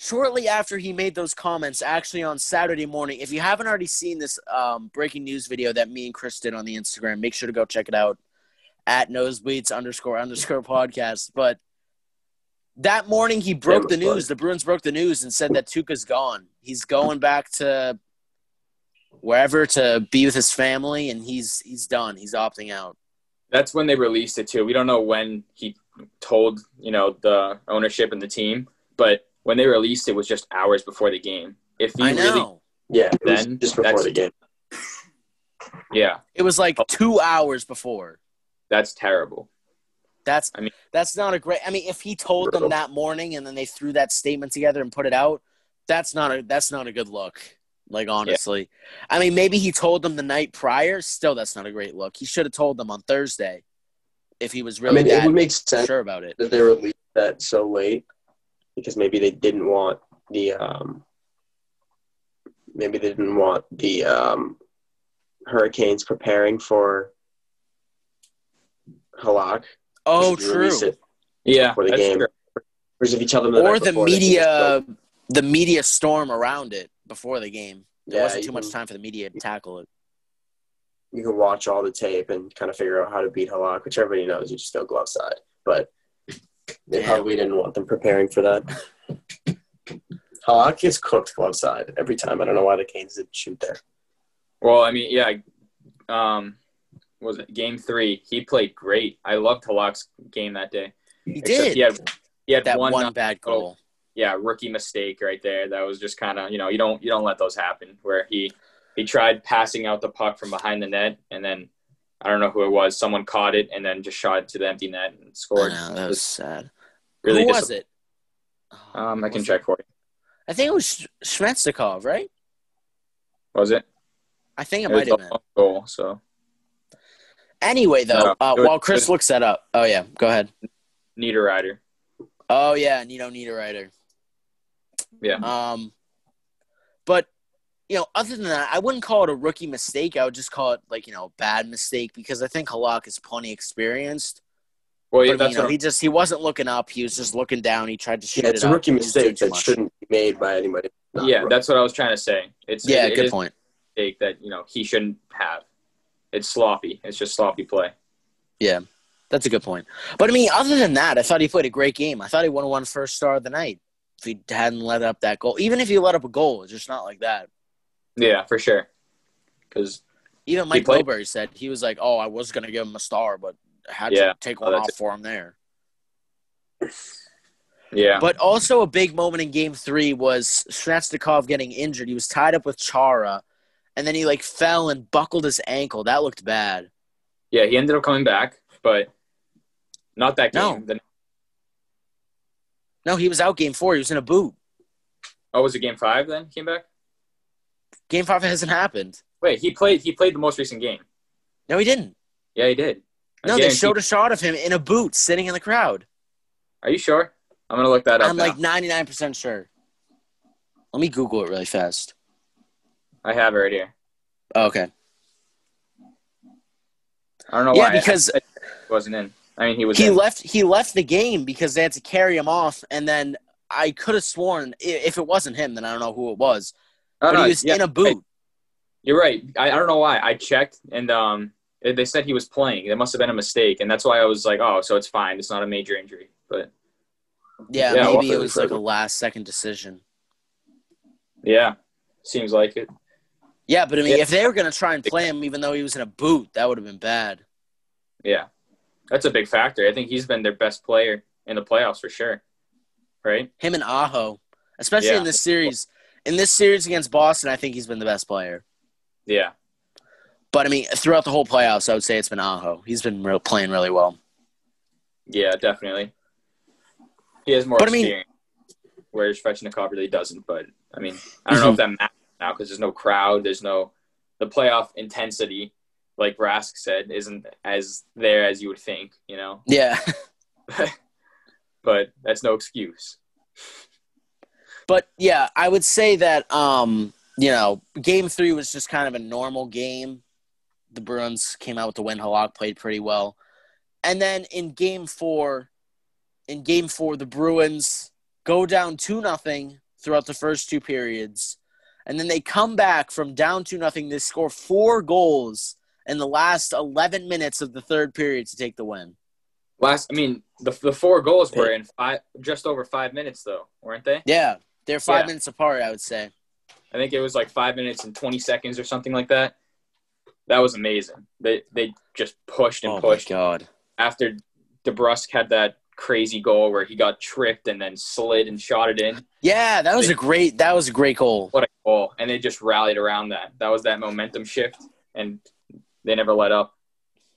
shortly after he made those comments, actually on Saturday morning, if you haven't already seen this um, breaking news video that me and Chris did on the Instagram, make sure to go check it out at nosebleeds underscore underscore podcast. But that morning, he broke the was fun. news. The Bruins broke the news and said that Tuukka's gone. He's going back to wherever to be with his family, and he's he's done. He's opting out. That's when they released it too. We don't know when he told you know the ownership and the team, but when they released it was just hours before the game. If he I know. really, Yeah, it was Then just before that's- the game. yeah, it was like oh. two hours before. that's terrible. That's I mean- that's not a great. I mean, if he told them that morning and then they threw that statement together and put it out, that's not a that's not a good look. Like honestly, I mean, maybe he told them the night prior. Still, that's not a great look. He should have told them on Thursday if he was really. I really mean, it would make sense sure about it. that they released that so late because maybe they didn't want the um, maybe they didn't want the um, Hurricanes preparing for Halak. Oh, true. it Yeah, before the game. true. Whereas if you tell them the Or the before, they can just media, go- the media storm around it before the game. There Yeah, wasn't too much can- time for the media to tackle it. you can watch all the tape and kind of figure out how to beat Halak, which everybody knows. You just go glove side. But they Yeah. probably didn't want them preparing for that. Halak gets cooked glove side every time. I don't know why the Canes didn't shoot there. Well, I mean, yeah. Um, was it game three? He played great. I loved Halak's game that day. He Except did He had, he had that one, one, bad goal. yeah rookie mistake right there. That was just kind of you know you don't you don't let those happen. Where he he tried passing out the puck from behind the net, and then I don't know who it was. Someone caught it and then just shot it to the empty net and scored. know, that was sad. Really Who was it? Um, I can check for you. I think it was Sh- right? Was it? I think it It might have been. goal. So Anyway, though, No, uh, was- while Chris looks that up. Oh yeah, go ahead. Niederreiter. Oh yeah, Nino Niederreiter. Yeah. Um, but you know, other than that, I wouldn't call it a rookie mistake. I would just call it like you know, bad mistake because I think Halak is plenty experienced. Well, yeah, I mean, that's you know, what he just he wasn't looking up. He was just looking down. He tried to shoot Yeah, it it's a rookie He was doing mistake that much. shouldn't be made by anybody. Not yeah, rookie. that's what I was trying to say. It's Yeah, it- it good is point. a mistake that you know he shouldn't have. It's sloppy. It's just sloppy play. Yeah, that's a good point. But I mean, other than that, I thought he played a great game. I thought he won one first star of the night if he hadn't let up that goal. Even if he let up a goal, it's just not like that. Yeah, for sure. Because Even Mike played- Milbury said he was like, "Oh, I was going to give him a star, but I had Yeah. to take Oh, one that's off it. for him there." yeah, But also a big moment in Game Three was Svechnikov getting injured. He was tied up with Chara, and then he like fell and buckled his ankle. That looked bad. yeah, he ended up coming back, but not that No. game. The, No, he was out Game Four. He was in a boot. oh, was it game five? Then he came back. Game Five hasn't happened. Wait, he played. He played the most recent game. No, he didn't. Yeah, he did. I No, they showed a shot of him in a boot sitting in the crowd. Are you sure? I'm gonna look that up. I'm now. like 99% sure. Let me Google it really fast. I have it right here. Oh, okay. I don't know Yeah, why. I- because I, he wasn't in. I mean, he was. he in. left he left the game because they had to carry him off and then I could have sworn if it wasn't him then I don't know who it was. I But know, he was yeah, in a boot. You're right. I, I don't know why. I checked and um, they said he was playing. It must have been a mistake, and that's why I was like, oh, so it's fine. It's not a major injury. But Yeah, Yeah, maybe it was like a last second decision. yeah, seems like it. Yeah, but I mean, Yeah. if they were gonna try and play him, even though he was in a boot, that would have been bad. Yeah, that's a big factor. I think he's been their best player in the playoffs for sure. Right? Him and Aho, especially Yeah. in this series, in this series against Boston, I think he's been the best player. Yeah. But I mean, throughout the whole playoffs, I would say it's been Aho. He's been real, playing really well. Yeah, definitely. He has more But I mean- experience, whereas Svechnikov really doesn't. But I mean, I don't know if that matters now because there's no crowd. There's no the playoff intensity, like Rask said, isn't as there as you would think. You know, Yeah, but that's no excuse. but yeah, I would say that um, you know, Game Three was just kind of a normal game. The Bruins came out with the win. Halak played pretty well, and then in Game Four, in Game Four, the Bruins go down two nothing throughout the first two periods, and then they come back from down two nothing. They score four goals in the last eleven minutes of the third period to take the win. Last, I mean, the the four goals were in five, just over five minutes, though, weren't they? Yeah, they're five Yeah. minutes apart. I would say. I think it was like five minutes and twenty seconds or something like that. That was amazing. They they just pushed and pushed. Oh my pushed. god. after DeBrusk had that crazy goal where he got tripped and then slid and shot it in. Yeah, that was a great. That was a great goal. What a goal! And they just rallied around that. That was that momentum shift, and they never let up.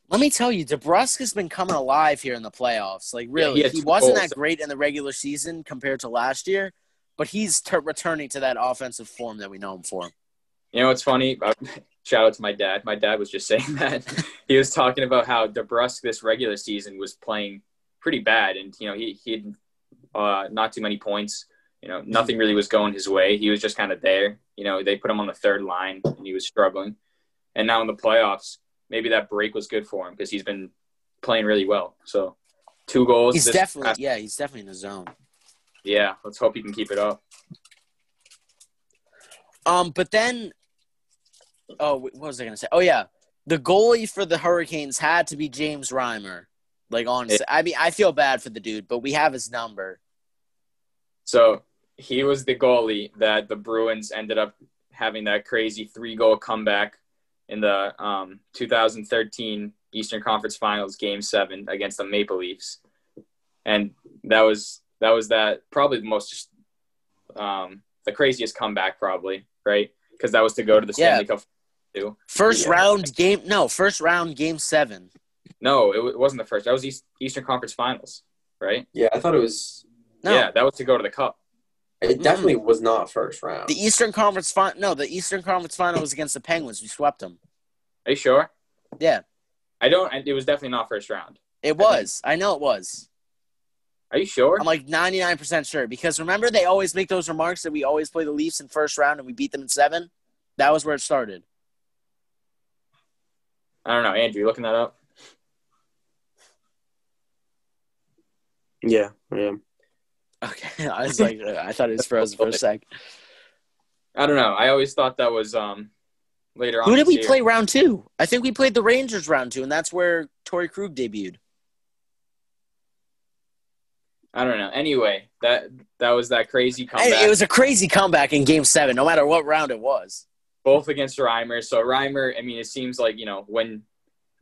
Let me tell you, DeBrusk has been coming alive here in the playoffs. Like really, he he, wasn't goals. that great in the regular season compared to last year, but he's t- returning to that offensive form that we know him for. You know it's funny? Shout out to my dad. My dad was just saying that he was talking about how DeBrusk this regular season was playing pretty bad, and you know he he had uh, not too many points. You know, nothing really was going his way. He was just kind of there. You know, they put him on the third line, and he was struggling. And now in the playoffs, maybe that break was good for him because he's been playing really well. So, two goals. He's definitely past- yeah, he's definitely in the zone. yeah. Let's hope he can keep it up. Um, but then, oh, what was I gonna say? Oh yeah, the goalie for the Hurricanes had to be James Reimer. Like honestly, I mean, I feel bad for the dude, but we have his number. So he was the goalie that the Bruins ended up having that crazy three goal comeback in the um, 2013 Eastern Conference Finals Game Seven against the Maple Leafs, and that was that was that probably the most um, the craziest comeback probably right because that was to go to the Stanley Cup. Too. First Yeah. round game, no, first round game seven. No, it, wa- it wasn't the first. That was East, Eastern Conference Finals, right? Yeah, I thought it was. No, Yeah, that was to go to the Cup. It definitely was not first round. the Eastern Conference final. No, the Eastern Conference final was against the Penguins. We swept them. Are you sure? Yeah, I don't. It was definitely not first round. it was. I know it was. Are you sure? I'm like 99% sure because remember they always make those remarks that we always play the Leafs in first round and we beat them in seven. That was where it started. I don't know, Andrew. You looking that up? yeah, yeah. Okay, I was like, I thought it was frozen for a sec. I don't know. I always thought that was um later on. Who did we year. play round two? I think we played the Rangers round two, and that's where Torey Krug debuted. I don't know. Anyway, that that was that crazy comeback. it was a crazy comeback in Game Seven, no matter what round it was. Both against Reimer. So Reimer, I mean, it seems like you know when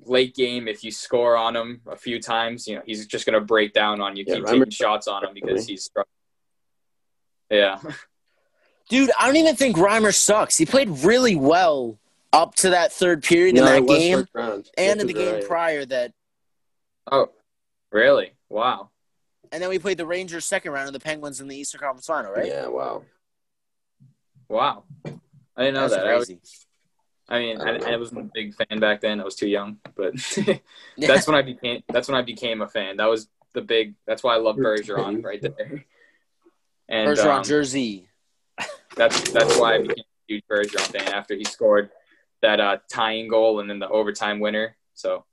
late game, if you score on him a few times, you know he's just gonna break down on you, Yeah, keep Reimer- taking shots on him because he's. struggling. Yeah, Dude, I don't even think Reimer sucks. He played really well up to that third period in that game and in the game right. prior that Oh, really? Wow. and then we played the Rangers second round and the Penguins in the Eastern Conference final, right? Yeah, wow. Wow. I didn't know That's that. I was. I mean, I I, don't I, know. wasn't a big fan back then. I was too young, but that's when I became. That's when I became a fan. That was the big. That's why I love Bergeron right there. And Bergeron um, jersey. that's that's why I became a huge Bergeron fan after he scored that uh, tying goal and then the overtime winner. So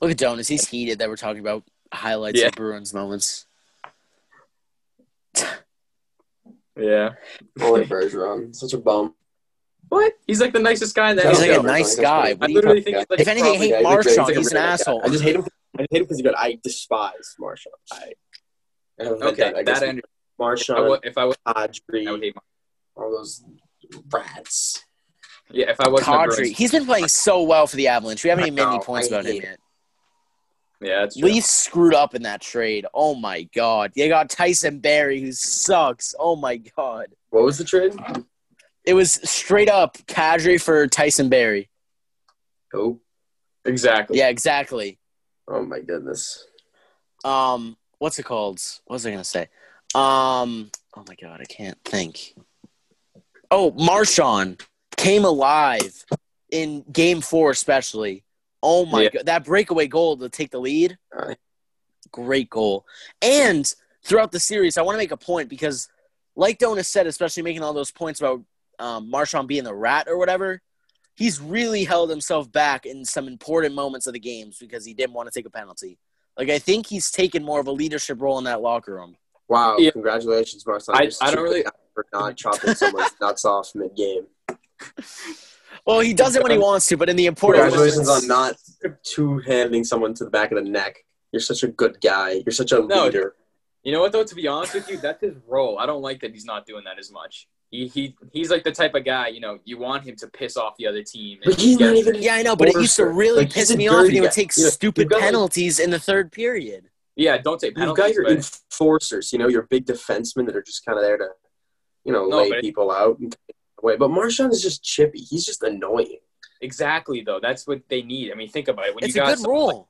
Look at Jonas. He's heated that we're talking about highlights Yeah. of Bruins moments. Yeah, Only Bergeron. Such a bum. what? He's like the nicest guy in the He's like a nice guy. I literally think he's like If anything, probably- hate Yeah, he's Marchand. He's an nice guy. asshole. I just hate him. I hate him because he's good. I despise Marchand. I, I Okay, that, I guess that end. If I Marchand, if I was, Kadri, I would hate. Mar- all those rats. Yeah, if I wasn't a Kadri. Bruins, He's been playing so well for the Avalanche. We haven't even made any points about him yet. Yeah, that's true. Leafs screwed up in that trade. Oh my god. They got Tyson Barrie, who sucks. Oh my god. What was the trade? It was straight up Kadri for Tyson Barrie. Oh, Exactly. Yeah, exactly. oh my goodness. Um, what's it called? What was I gonna say? Um, oh my god, I can't think. Oh, Marchand came alive in Game Four, especially. Oh my Yeah. god, that breakaway goal to take the lead, Aye. great goal. And throughout the series, I want to make a point because, like Dona said, especially making all those points about um, Marchand being the rat or whatever. He's really held himself back in some important moments of the games because he didn't want to take a penalty. Like I think he's taken more of a leadership role in that locker room. Wow! Yeah. Congratulations, Marcel. I- You're I don't stupid really- for not chopping someone's nuts off mid game. Well, he does it when he wants to, but in the important Congratulations on not two handing someone to the back of the neck. You're such a good guy. You're such a No, leader. You know what though? To be honest with you, that's his role. I don't like that he's not doing that as much. He he he's like the type of guy. You know, you want him to piss off the other team. and But he's not even. Yeah, I know, but it used to really Like, piss me off, and he would take You know, stupid you've like- penalties in the third period. Yeah, don't take You've penalties. got your but- enforcers. You know, your big defensemen that are just kind of there to, you know, No, lay but- people out and take away. But Marchand is just chippy. He's just annoying. exactly though. That's what they need. I mean, think about it. When It's you a got good someone like- role.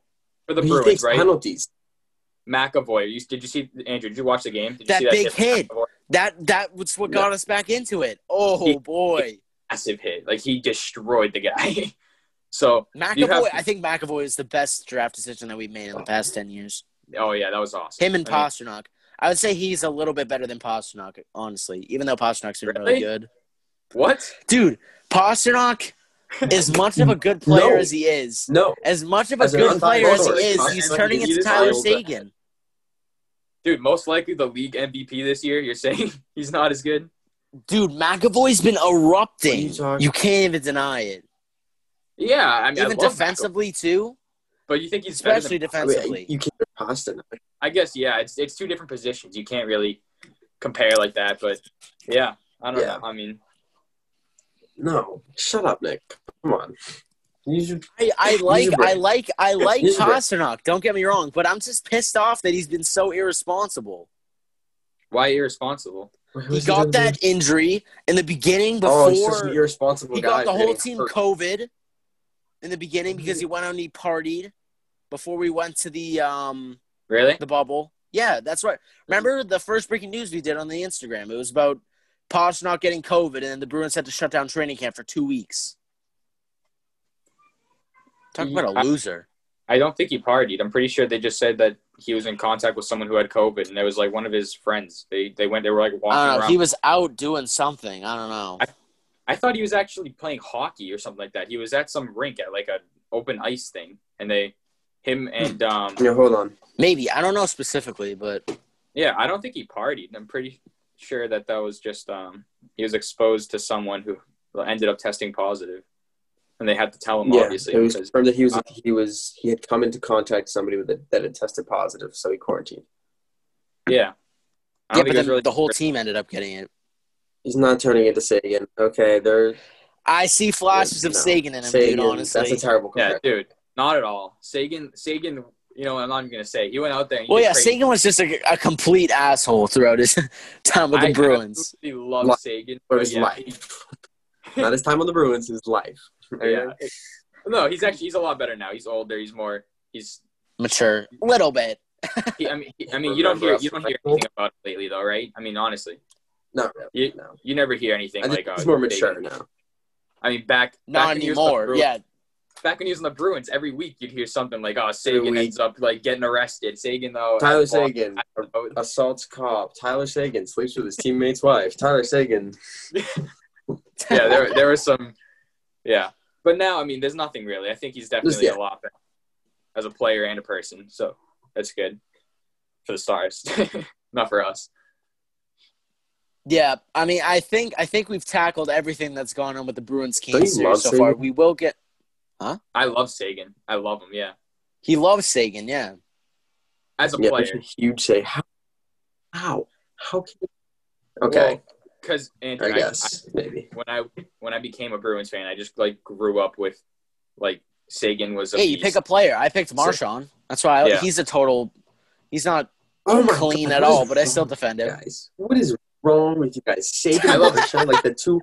for the he Bruins, takes right? penalties. McAvoy. You, did you see Andrew? Did you watch the game? Did you That see that big hit. McAvoy? That that was what got us back into it. Oh He- boy, Massive hit. Like he destroyed the guy. so McAvoy. have- I think McAvoy is the best draft decision that we've made in the past ten years. oh yeah, that was awesome. Him and I mean, Pastrnak. I would say he's a little bit better than Pastrnak, honestly. Even though Pastrnak's been really Really? good, what? dude. Pastrnak, as much of a good player No. as he is, No, as much of a As good player as he is, source, he's turning into Tyler idol, Seguin. Dude, most likely the league MVP this year. You're saying he's not as good? Dude, McAvoy's been erupting. You You can't even deny it. Yeah, I mean, I Even love defensively too, but you think he's especially than, I mean, defensively. you can't Pastrnak. I guess yeah. It's it's two different positions. You can't really compare like that. But yeah, I don't Yeah. know. I mean, No, shut up, Nick. Come on. You should- I, I like I like I like Use. Pastrnak. Don't get me wrong, but I'm just pissed off that he's been so irresponsible. why irresponsible? He got that injury in the beginning Oh, he's such before an irresponsible guy. he got the whole team hurt. COVID in the beginning because he went out and he partied before we went to the um Really? the bubble. Yeah, that's right. Remember the first breaking news we did on the Instagram? It was about Pastrnak getting COVID, and then the Bruins had to shut down training camp for two weeks. Talk about a loser. I don't think he partied. I'm pretty sure they just said that he was in contact with someone who had COVID, and it was like one of his friends. They they went. They were like walking I around. He was out doing something. I don't know. I thought he was actually playing hockey or something like that. He was at some rink at like an open ice thing, and they, him and um, Yeah, hold on. Maybe I don't know specifically, but yeah, I don't think he partied. I'm pretty sure that that was just um, he was exposed to someone who ended up testing positive, and they had to tell him Yeah, obviously it was confirmed that he was he was he had come into contact with somebody with it that had tested positive, so he quarantined. yeah. I yeah, but think it was then really the whole team ended up getting it. He's not turning into Seguin. Okay, they're I see flashes of No. Seguin in him, Seguin. dude. Honestly, That's a terrible Yeah, dude, not at all. Seguin, Seguin. You know, what I'm not even gonna say. He went out there. And well, yeah, crazy. Seguin was just a, a complete asshole throughout his time with the I Bruins. He love Li- Seguin. For but his yeah. life. Not his time on the Bruins, his life. Yeah. No, he's actually he's a lot better now. He's older. He's more. He's. Mature, little bit. He, I mean, he, I mean, you don't hear you don't hear anything about it lately, though, right? I mean, honestly, Not really. you No. you never hear anything I think like. he's uh, more Seguin. mature now. I mean, back Not back when he was on the anymore. Bruins- Yeah, back when he was in the Bruins, every week you'd hear something like, "Oh, Seguin ends up like getting arrested." Seguin though, Tyler Seguin I don't know. assaults cop. Tyler Seguin sleeps with his teammate's wife. Tyler Seguin. yeah, there there was some, yeah. But now, I mean, there's nothing really. I think he's definitely yeah. a lot better as a player and a person. So that's good for the Stars, not for us. yeah. I mean, I think I think we've tackled everything that's gone on with the Bruins Don't Kings so far. We will get. I love Seguin. I love him. Yeah, He loves Seguin. Yeah. as a Yeah, player. there's a huge say. How? How? How can? Okay, because Andrew, I I, guess maybe. When I when I became a Bruins fan, I just like grew up with like Seguin was. A Hey, you pick a player. I picked Marchand. That's why I, Yeah. he's a total. He's not Oh clean God, at all, but I still defend you him. Guys, what is wrong with you guys? Seguin I and love- Marchand, like the two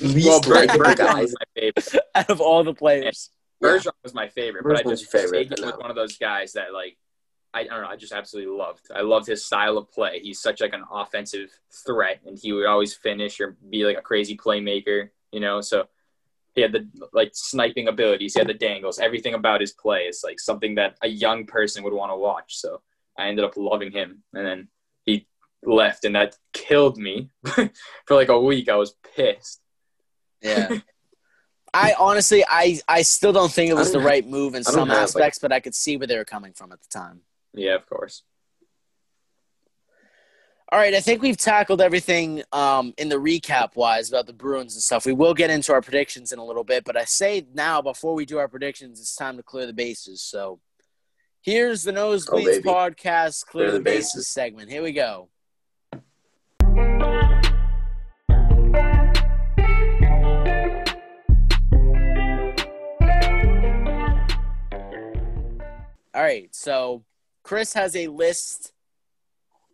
least Well, Ber- likable Bergeron guys. was my favorite. Out of all the players. Yeah. Bergeron was my favorite, but I just your favorite, Seguin I was one of those guys that like I, I don't know, I just absolutely loved. I loved his style of play. He's such like an offensive threat, and he would always finish or be like a crazy playmaker. You know, so he had the like sniping abilities. He had the dangles. Everything about his play is like something that a young person would want to watch. So I ended up loving him, and then he left, and that killed me for like a week. I was pissed. Yeah. I honestly, I, I still don't think it was the don't right move in I don't some have, like- aspects, but I could see where they were coming from at the time. Yeah, of course. All right, I think we've tackled everything um, in the recap wise about the Bruins and stuff. We will get into our predictions in a little bit, but I say now before we do our predictions, it's time to clear the bases. So here's the Nosebleeds Oh, podcast clear, Clear the, the bases. bases. segment. Here we go. All right, so Chris has a list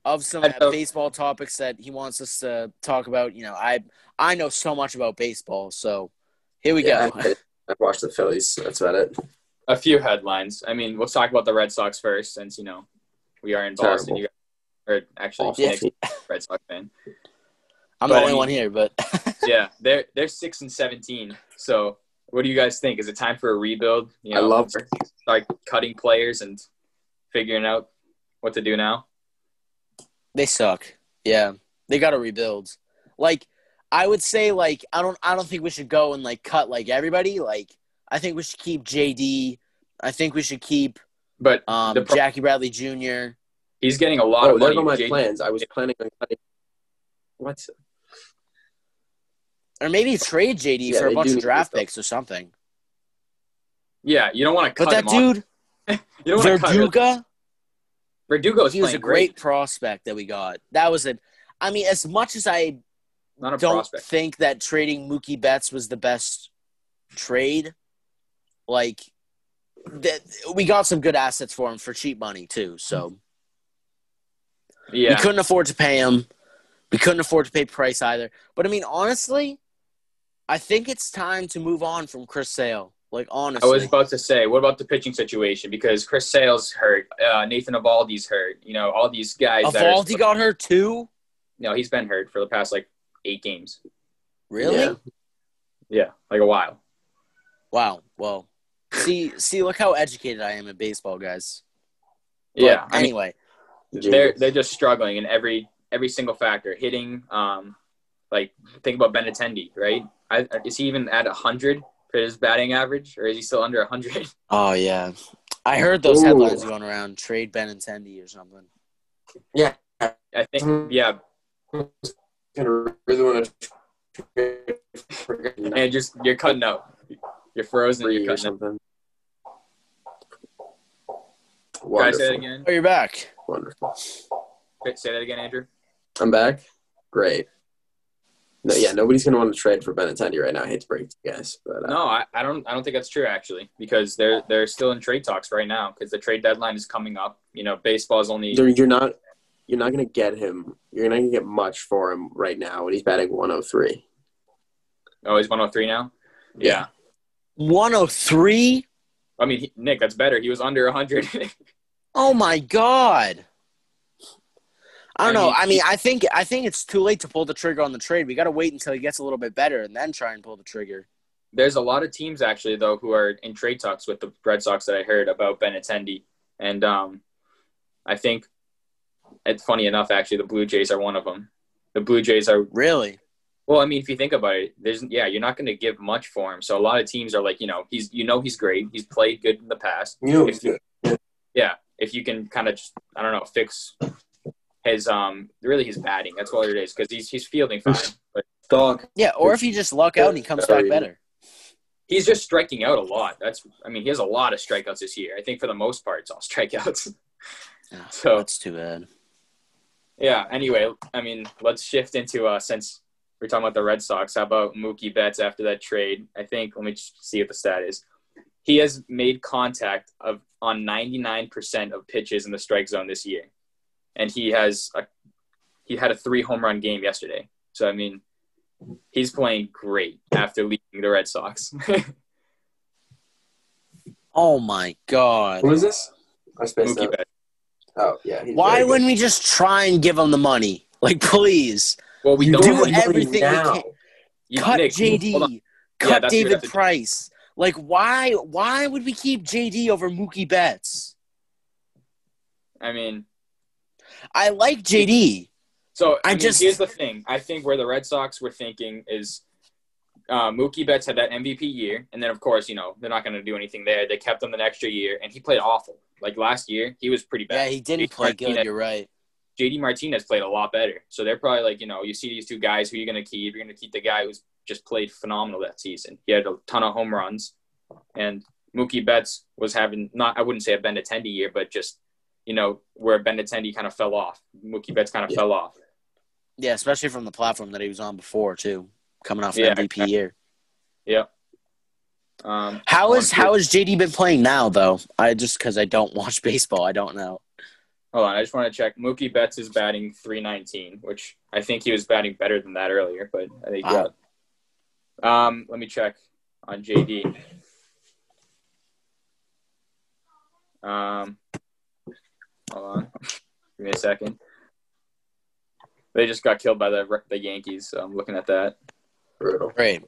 of some baseball topics that he wants us to talk about. You know, I I know so much about baseball, so here we Yeah, go. I, I watched the Phillies. That's about it. a few headlines. I mean, let's talk about the Red Sox first, since you know we are in Boston. You guys, or actually, Awful. Nick's Red Sox fan. I'm But, the I only mean- one here, but Yeah, they're they're six and seventeen. So, what do you guys think? Is it time for a rebuild? You I love her. start cutting players and figuring out what to do now. they suck. Yeah, they got to rebuild. Like I would say, like I don't I don't think we should go and like cut like everybody. Like I think we should keep JD. I think we should keep But um, the pro- Jackie Bradley Jr. he's getting a lot Oh, of there money. go my J- plans. I was planning on cutting. What? Or maybe trade JD Yeah, for a bunch of draft picks or something. Yeah, you don't want to But cut that him dude, You don't want to cut him. Verduga, Verdugo he was a great prospect that we got. That was a. I mean, as much as I Not a don't prospect. think that trading Mookie Betts was the best trade. Like that, we got some good assets for him for cheap money too. So yeah, we couldn't afford to pay him. We couldn't afford to pay Price either. But I mean, honestly, I think it's time to move on from Chris Sale. Like honestly, I was about to say, what about the pitching situation? Because Chris Sale's hurt, uh, Nathan Eovaldi's hurt. You know, all these guys. that are- Eovaldi got hurt too. No, he's been hurt for the past like eight games. Really? Yeah. Yeah, like a while. Wow. Well, see, see, look how educated I am in baseball, guys. But yeah, I mean, anyway, they're they're just struggling in every every single factor. Hitting, um, like think about Ben Benintendi, right? I, is he even at hundred for his batting average, or is he still under hundred? oh yeah, I heard those Ooh. headlines going around: trade Ben Benintendi or something. Yeah, I think, yeah, gonna really want to forget and just you're cutting out. You're frozen. You're cutting out. something. Can I Wonderful. say that again? Oh, you're back. Wonderful. Say that again, Andrew. I'm back. Great. No, yeah, nobody's gonna want to trade for Benintendi right now. I hate to break it to you guys, but uh, No, I, I don't. I don't think that's true actually, because they're they're still in trade talks right now because the trade deadline is coming up. You know, baseball is only you're, you're not you're not gonna get him. You're not gonna get much for him right now when he's batting 103. oh he's 103 now. Yeah, 103. I mean he, Nick, that's better. He was under 100. Oh my god. I don't I know. mean, I mean, I think I think it's too late to pull the trigger on the trade. We got to wait until he gets a little bit better and then try and pull the trigger. there's a lot of teams actually though who are in trade talks with the Red Sox that I heard about Benintendi, and um, I think it's funny enough actually the Blue Jays are one of them. The Blue Jays are Really? well. I mean, if you think about it, there's yeah, you're not going to give much for him. So a lot of teams are like, you know, he's you know he's great. He's played good in the past. You know, If you- Yeah, if you can kind of just I don't know fix his um really his batting. That's all it is because he's he's fielding fine, but Doc. Yeah, or if you just luck out and he comes back better. he's just striking out a lot. That's I mean he has a lot of strikeouts this year. I think for the most part it's all strikeouts. Oh, So- that's too bad. yeah. Anyway, I mean let's shift into uh since we're talking about the Red Sox. How about Mookie Betts after that trade? I think let me just see what the stat is. He has made contact of on 99% of pitches in the strike zone this year, and he has a, he had a three home run game yesterday. So I mean, he's playing great after leaving the Red Sox. Oh my god. Who is this? I spaced Mookie out. Betts. Oh yeah. Why wouldn't we just try and give him the money? Like, please. Well, we don't do everything we can. you- Cut Nick, JD. Cut that's what we David have to do. Price. Like, why? Why would we keep JD over Mookie Betts? I mean, I like JD. so I, I mean, just- here's the thing. I think where the Red Sox were thinking is uh, Mookie Betts had that MVP year, and then of course, you know, they're not going to do anything there. They kept him the next year, and he played awful. Like last year, he was pretty bad. Yeah, he didn't JD play good. You're right. JD Martinez played a lot better. So they're probably like, you know, you see these two guys who you're going to keep. You're going to keep the guy who's just played phenomenal that season. He had a ton of home runs, and Mookie Betts was having not I wouldn't say a Benintendi year, but just you know where Benintendi kind of fell off. Mookie Betts kind of Yeah. fell off. Yeah, especially from the platform that he was on before too, coming off Yeah, MVP exactly. year. Um, How is how has JD been playing now though? I just because I don't watch baseball, I don't know. Hold on, I just want to check. Mookie Betts is batting 319, which I think he was batting better than that earlier, but I think Wow. yeah. Um, let me check on JD. Um, hold on, give me a second. They just got killed by the the Yankees, so I'm looking at that. Brutal. Great.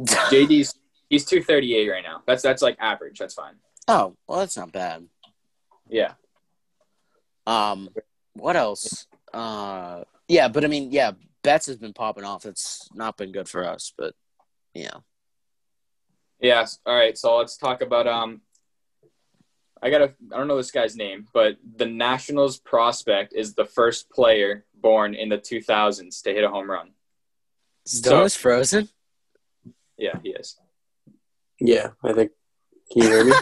JD's he's 238 right now. That's that's like average. That's fine. oh, well, that's not bad. Yeah. Um, what else? Uh, yeah, but I mean, yeah, Betts has been popping off. It's not been good for us, but yeah. Yes. All right. So let's talk about um. I gotta. I don't know this guy's name, but the Nationals prospect is the first player born in the 2000s to hit a home run. Stone's frozen. Yeah, he is. Yeah, I think. Can you hear me?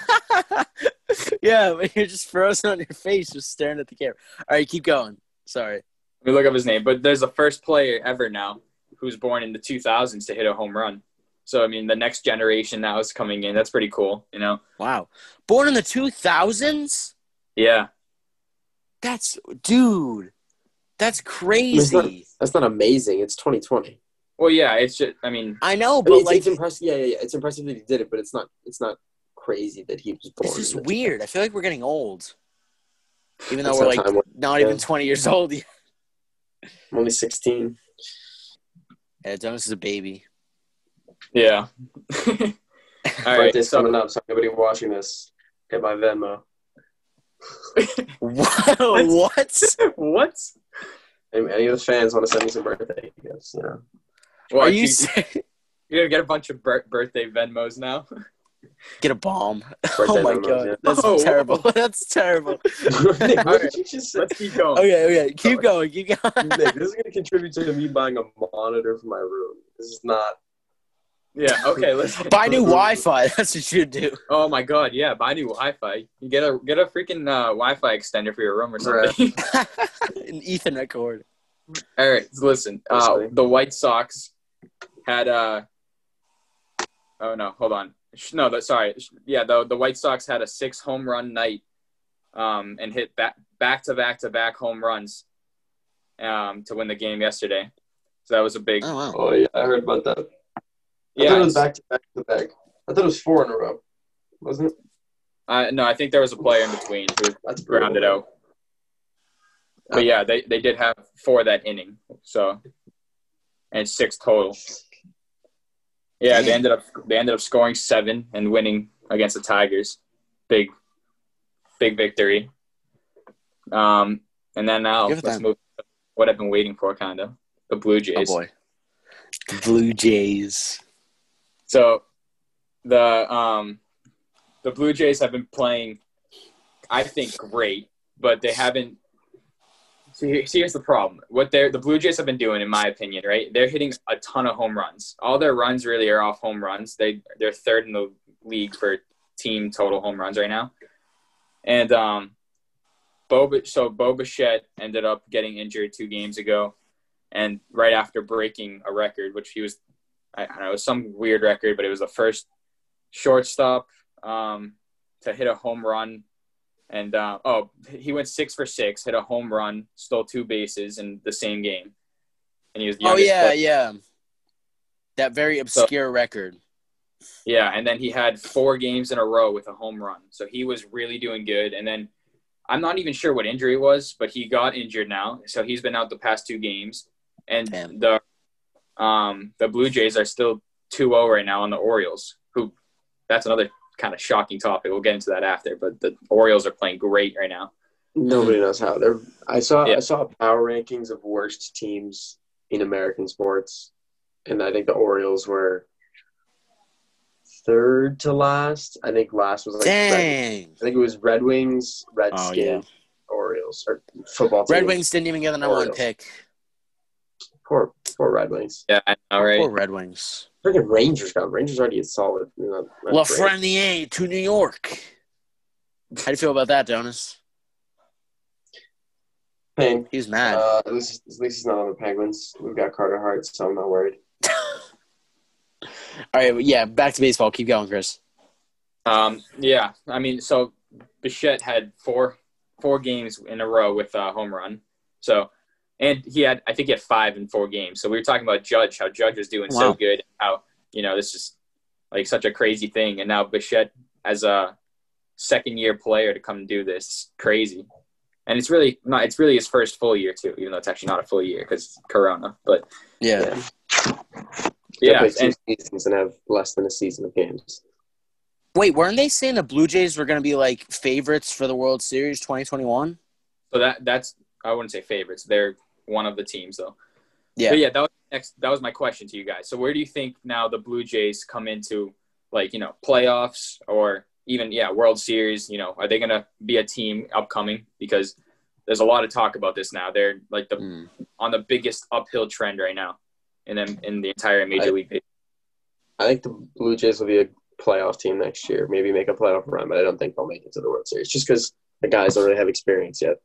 yeah, but you're just frozen on your face, just staring at the camera. All right, keep going. Sorry. Let me look up his name. But there's the first player ever now who's born in the 2000s to hit a home run. So I mean, the next generation now is coming in. That's pretty cool. You know. Wow. Born in the 2000s? Yeah. That's, dude, that's It's not, crazy. that's not amazing. It's 2020. Well, yeah. It's just. I mean, I know, I but mean, it's, like, it's impressive. Yeah, yeah, yeah. It's impressive that he did it, but it's not. It's not crazy that he was born. this is weird. I feel like we're getting old. Even though we're not like time. not even 20 years old. I'm only 16. Yeah, Jonas is a baby. Yeah. All right. Birthday's So, coming up, so anybody watching this, get my Venmo. What? what? what? Any, any of the fans want to send me some birthday gifts? You know. Well, Are you you, serious? you're gonna get a bunch of bir- birthday Venmos now. Get a bomb. Birthday oh my Venmos, god, yeah. that's Oh, terrible. that's terrible. Nick, what did you just say? Let's keep going. Okay, okay, keep going, keep going. Nick, this is going to contribute to me buying a monitor for my room. This is not. Yeah. Okay. Let's. Buy new Wi-Fi. That's what you do. Oh my God. Yeah. Buy new Wi-Fi. You get a get a freaking uh, Wi-Fi extender for your room or something. An Ethernet cord. All right. so Listen. Uh, the White Sox had uh. Oh no! Hold on. No, that sorry. Yeah, the the White Sox had a six home run night, um, and hit back back to back to back home runs, um, to win the game yesterday. So that was a big. Oh wow. Oh, yeah, I heard about that. I yeah. thought it was back to back to back. I thought it was four in a row. Wasn't it? Uh, no, I think there was a player in between who That's brutal. grounded out. But yeah, they, they did have four that inning. So, and six total. Yeah, they ended up they ended up scoring seven and winning against the Tigers. Big, big victory. Um, and then now Good for let's move. to What I've been waiting for, kind of the Blue Jays. Oh Jays. boy. The Blue Jays. So the um the Blue Jays have been playing, I think, great, but they haven't. See, here's the problem. What they're the Blue Jays have been doing, in my opinion, right? They're hitting a ton of home runs. All their runs really are off home runs. They they're third in the league for team total home runs right now, and um, Boba so Bo Bichette ended up getting injured two games ago, and right after breaking a record, which he was I, I don't know, it was some weird record, but it was the first shortstop um, to hit a home run. And uh, oh, he went six for six, hit a home run, stole two bases in the same game, and he was the Oh yeah, player- yeah. That very obscure record. yeah. And then he had four games in a row with a home run, so he was really doing good. And then I'm not even sure what injury it was, but he got injured now, so he's been out the past two games. And Damn. the um, the Blue Jays are still 2-0 right now on the Orioles, who that's another kind of shocking topic. We'll get into that after, but the Orioles are playing great right now. Nobody knows how. They're, I saw Yeah. I saw power rankings of worst teams in American sports, and I think the Orioles were third to last. I think last was like Red, Dang. I think it was Red Wings, Oh Redskins, yeah. Orioles, or football team. Red Wings didn't even get the number one pick. Poor, poor Red Wings. Yeah, I know, right? Poor Red Wings. Freaking Rangers got Rangers already get solid. They're Not, not. Lafreniere to New York. How do you feel about that, Jonas? Pain. He's mad. Uh, at least, at least he's not on the Penguins. We've got Carter Hart, so I'm not worried. All right, yeah, back to baseball. Keep going, Chris. Um, yeah, I mean, so Bichette had four four games in a row with a home run. So, and he had, I think he had five in four games. So we were talking about Judge, how Judge was doing so good, how you know this is like such a crazy thing, and now Bichette as a second year player to come and do this, crazy. And it's really not. It's really his first full year too, even though it's actually not a full year because Corona. But Yeah. They yeah, play two and seasons and have less than a season of games. Wait, weren't they saying the Blue Jays were going to be like favorites for the World Series 2021? so that that's I wouldn't say favorites. They're one of the teams though. Yeah. But yeah, that was next. That was my question to you guys. So where do you think now the Blue Jays come into, like you know, playoffs or even yeah, World Series? You know, are they gonna be a team upcoming? Because there's a lot of talk about this now. They're like the Hmm. on the biggest uphill trend right now, in them in the entire Major I- League. I think the Blue Jays will be a playoff team next year. Maybe make a playoff run, but I don't think they'll make it to the World Series just because the guys don't really have experience yet.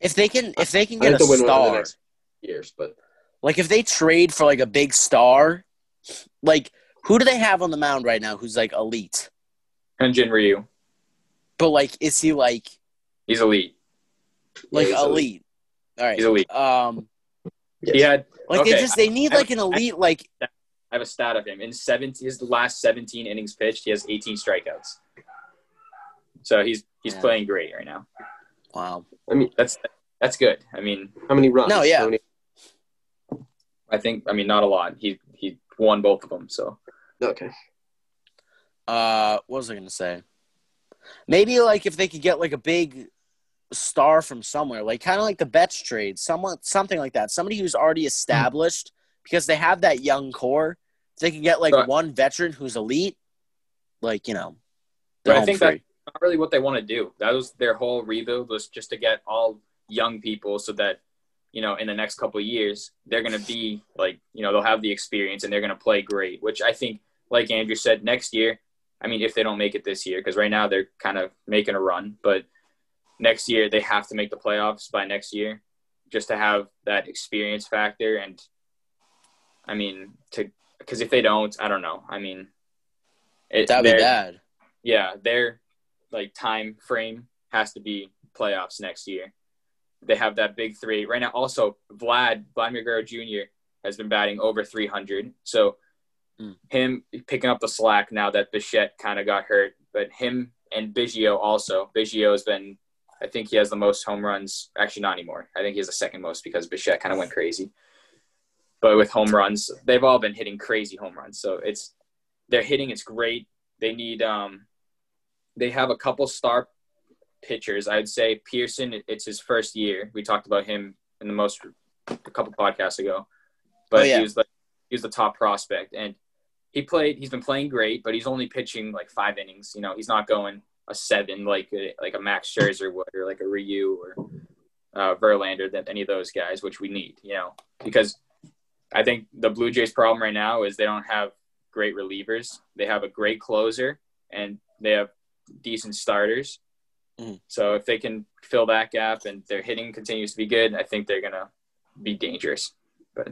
If they can, if they can get a they'll win one in the star, years, but like if they trade for like a big star, like who do they have on the mound right now who's like elite? Hyunjin Ryu, But like, is he like he's elite. like Yeah, he's elite? All right. He's elite. Um, He had like they just they need I- like an elite like I have a stat of him in seven his last 17 innings pitched. He has 18 strikeouts. So he's he's Yeah. playing great right now. Wow. I mean, That's that's good. I mean, how many runs? No, yeah. Many- I think I mean not a lot. He he won both of them. So okay. Uh, what was I gonna say? Maybe like if they could get like a big star from somewhere, like kind of like the Betts trade, someone something like that. Somebody who's already established because they have that young core. If they can get like But- one veteran who's elite, like you know, But I think free. Not really what they want to do. That was their whole rebuild was just to get all young people so that you know in the next couple of years they're going to be like you know they'll have the experience and they're going to play great. Which I think, like Andrew said, next year. I mean, if they don't make it this year, because right now they're kind of making a run, but next year they have to make the playoffs by next year just to have that experience factor and I mean to because if they don't, I don't know. I mean, it, That'd be they're- bad. yeah, their like time frame has to be playoffs next year. They have that big three right now. Also, Vlad Vladimir Guerrero Jr. has been batting over 300, so Hmm. him picking up the slack now that Bichette kind of got hurt, but him and Biggio also. Biggio has been, I think he has the most home runs. Actually, not anymore. I think he has the second most because Bichette kind of went crazy. but with home runs, they've all been hitting crazy home runs. So it's their hitting is great. They need um, they have a couple star pitchers. I'd say Pearson. It's his first year. We talked about him in the most a couple podcasts ago, but Oh, yeah. he was the he was the top prospect, and he played. He's been playing great, but he's only pitching like five innings. You know, he's not going a seven like a, like a Max Scherzer would, or like a Ryu or uh, Verlander than any of those guys, which we need. You know, because I think the Blue Jays' problem right now is they don't have great relievers. They have a great closer, and they have decent starters. Mhm. So if they can fill that gap and their hitting continues to be good, I think they're gonna be dangerous. But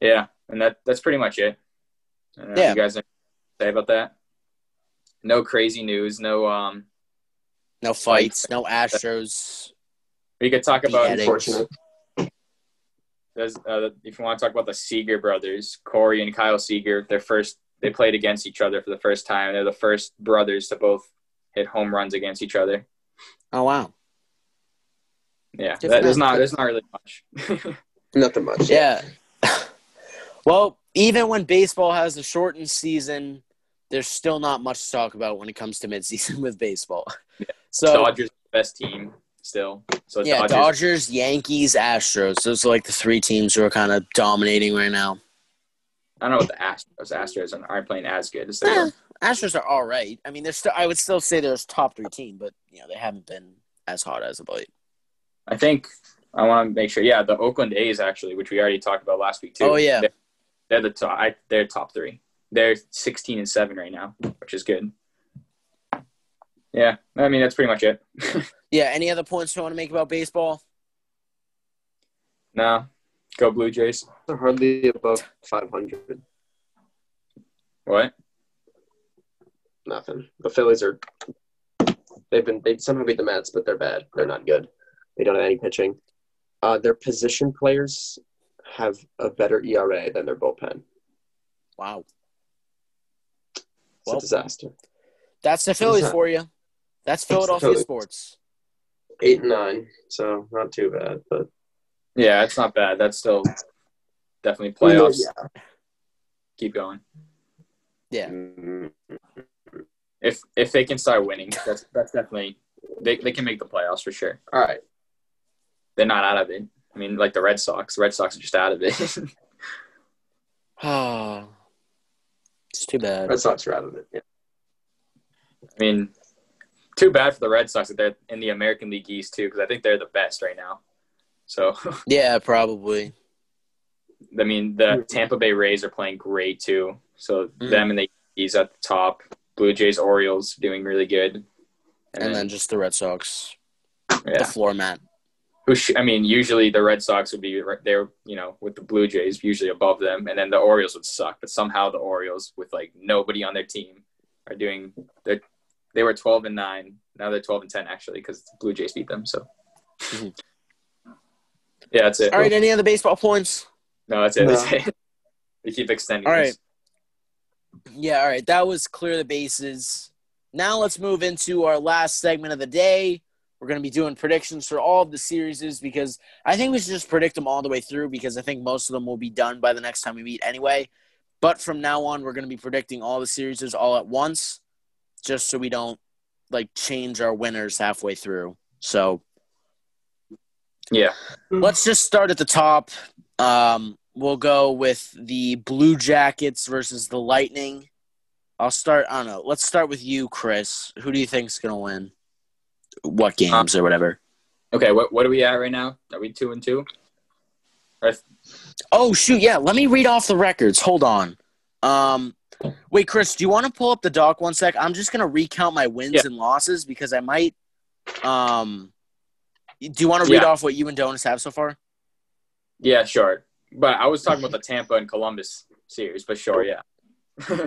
yeah, and that that's pretty much it. I don't know if Yeah. you guys have say about that? No crazy news. No um. No fights, no Astros. We could talk about Beheading. Unfortunate. There's, uh, if you want to talk about the Seager brothers, Corey and Kyle Seager, their first they played against each other for the first time. They're the first brothers to both hit home runs against each other. Oh wow. Yeah, Good for that, there's not there's not really much. Nothing much. Yeah. well, even when baseball has a shortened season, there's still not much to talk about when it comes to midseason with baseball. So Dodgers best team still. So yeah, Dodgers, Dodgers, Yankees, Astros. Those are like the three teams who are kind of dominating right now. I don't know what the Astros Astros aren't playing as good as they Eh, were. Astros are all right. I mean, they're still. I would still say they're a top three team, but you know they haven't been as hot as of late. I think I want to make sure. Yeah, the Oakland A's actually, which we already talked about last week too. Oh, yeah. they're, they're the top. I, they're top three. They're 16 and seven right now, which is good. Yeah, I mean that's pretty much it. Yeah. Any other points you want to make about baseball? no, go Blue Jays. They're hardly above 500. What? Nothing. The Phillies are. They've been. They somehow beat the Mets, but they're bad. They're not good. They don't have any pitching. Uh, their position players have a better ERA than their bullpen. Wow, It's Well- a disaster. that's the Phillies for you. That's Philadelphia Phillies. sports. Eight and nine, so not too bad. But Yeah, it's not bad. That's still definitely playoffs. Keep going. Yeah. If if they can start winning, that's that's definitely they, they can make the playoffs for sure. All right. They're not out of it. I mean, like the Red Sox. The Red Sox are just out of it. Oh, it's too bad. Red Sox are out of it. Yeah. I mean, too bad for the Red Sox that they're in the American League East too, because I think they're the best right now. So, Yeah, probably. I mean, the Tampa Bay Rays are playing great too. So Mhm. them and the Yankees at the top. Blue Jays, Orioles doing really good. And, And then, then just the Red Sox, the floor mat. who sh- I mean, usually the Red Sox would be right there, you know, with the Blue Jays usually above them, and then the Orioles would suck. But somehow the Orioles, with like nobody on their team, are doing. They they were twelve and nine. Now they're twelve and ten actually because the Blue Jays beat them. So. Mhm. Yeah, that's it. All right, any other baseball points? No, that's it. No. That's it. we keep extending. All this. Yeah, all right. That was clear the bases. Now let's move into our last segment of the day. We're going to be doing predictions for all of the series because I think we should just predict them all the way through because I think most of them will be done by the next time we meet anyway. But from now on, we're going to be predicting all the series all at once just so we don't like change our winners halfway through. So Yeah. let's just start at the top. Um, we'll go with the Blue Jackets versus the Lightning. I'll start. I don't know. Let's start with you, Chris. Who do you think's gonna win? What games or whatever? Okay. What What are we at right now? Are we two and two? Oh shoot! Yeah, let me read off the records. Hold on. Um, wait, Chris, do you want to pull up the doc one sec? I'm just gonna recount my wins Yeah. and losses because I might. Um, do you want to read Yeah. off what you and Donis have so far? Yeah, sure. But I was talking about the Tampa and Columbus series, but sure, yeah.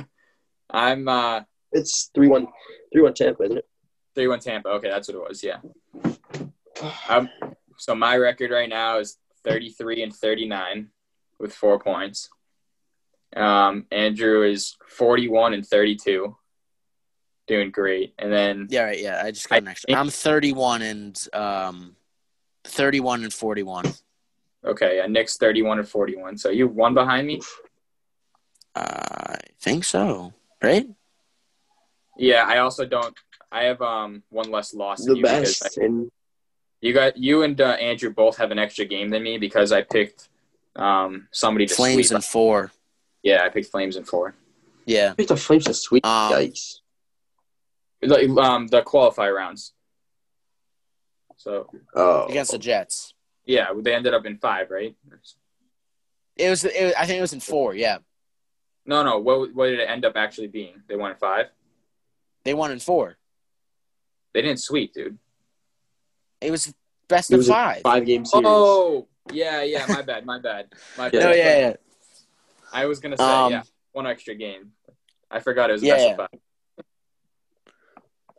I'm uh It's three one, three one Tampa, isn't it? three one Tampa. Okay, that's what it was. Yeah. Um, so my record right now is thirty three and thirty nine with four points. Um, Andrew is forty one and thirty two, doing great. And then Yeah, right. Yeah, I just got I an extra. think- I'm 31 and um, 31 and 41. Okay, yeah, Nick's 31 and 41. So you one behind me. I think so. Right? Yeah, I also don't. I have um one less loss than The you because best. I, And you got you and uh, Andrew both have an extra game than me because I picked um somebody to Flames sweep. in four. yeah, I picked Flames and four. Yeah. I picked the Flames to sweep. Um, Yikes. Like, Um, the qualifier rounds. So Oh. Against the Jets. yeah, they ended up in five, right? It was, it was I think it was in four, yeah. No, no. What what did it end up actually being? They won in five. They won in four. They didn't sweep, dude. It was best It of was a five. five game series. Oh, yeah, yeah. My bad, my bad, my bad. Yeah. No, yeah, yeah. I was gonna say Um, yeah, one extra game. I forgot it was Yeah, best yeah. of five.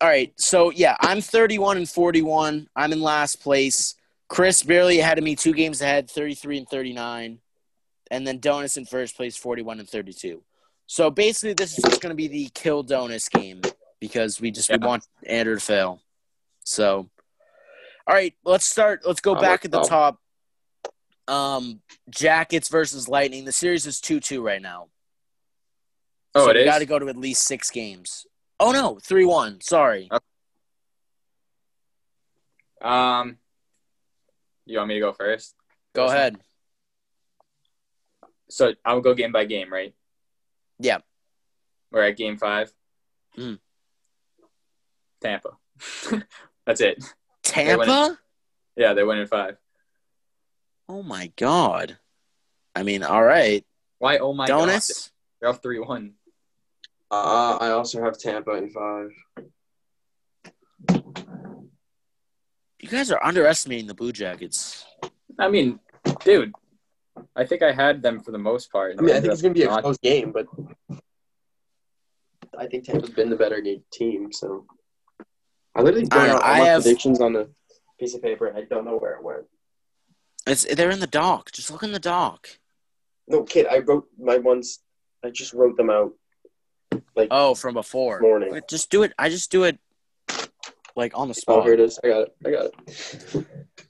All right. So yeah, I'm 31 and 41. I'm in last place. Chris barely ahead of me, two games ahead, 33 and 39. And then Donis in first place, 41 and 32. So basically, this is just going to be the kill Donis game because we just we want Andrew to fail. So, all right, let's start. Let's go back at the top. Um, Jackets versus Lightning. The series is 2 2 right now. Oh, so it we is? got to go to at least six games. Oh, no, 3 1. Sorry. Um, you want me to go first? Go ahead. So I'll go game by game, right? Yeah. We're at game five. Mm. Tampa. That's it. Tampa? Yeah, they win in five. Oh my god. I mean, all right. Why? Oh my god, Donis? they're off three one. Uh, I also have Tampa in five. You guys are underestimating the Blue Jackets. I mean, dude, I think I had them for the most part. I mean, I think it's going to be a Not- close game, but I think Tampa's been the better team. So I literally wrote don't out know, all I my have- predictions on a piece of paper, and I don't know where it went. It's they're in the doc. Just look in the doc. No, kid, I wrote my ones. I just wrote them out. Like, Oh, from before. Morning. Wait, Just do it. I just do it like on the oh, spot. here it is. I got it. I got it.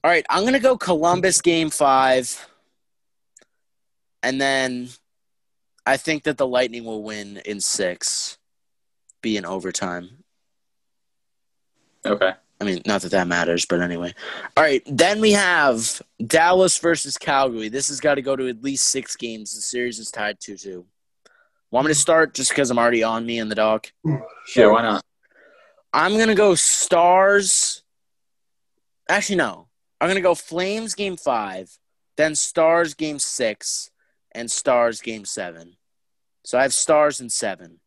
All right, I'm gonna go Columbus game five, and then I think that the Lightning will win in six, be in overtime. Okay. I mean, not that that matters, but anyway. All right, then we have Dallas versus Calgary. This has got to go to at least six games. The series is tied 2 2. Want me to start just because I'm already on me and the dog? Yeah, why not? I'm going to go Stars. Actually, no. I'm going to go Flames game five, then Stars game six, and Stars game seven. So I have Stars in seven.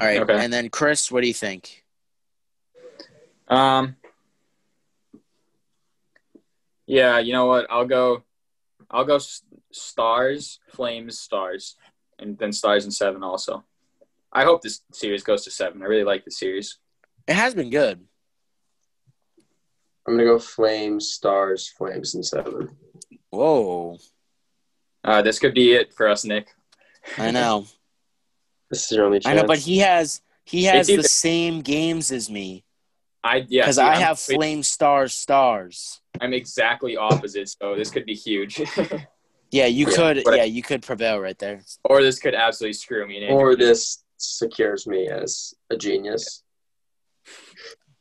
All right, Okay. and then Chris, what do you think? Um. Yeah, you know what? I'll go. I'll go s- stars, flames, stars, and then stars and seven also. I hope this series goes to seven. I really like the series. It has been good. I'm gonna go Flames, Stars, Flames, and seven. Whoa. Uh, this could be it for us, Nick. I know. This is your only chance. I know, but he has he has either- the same games as me I yeah, because see, I I'm- have flame stars stars. I'm exactly opposite, so this could be huge, Yeah, you Yeah, could. but- yeah, you could prevail right there. or this could absolutely screw me. And or this secures me as a genius.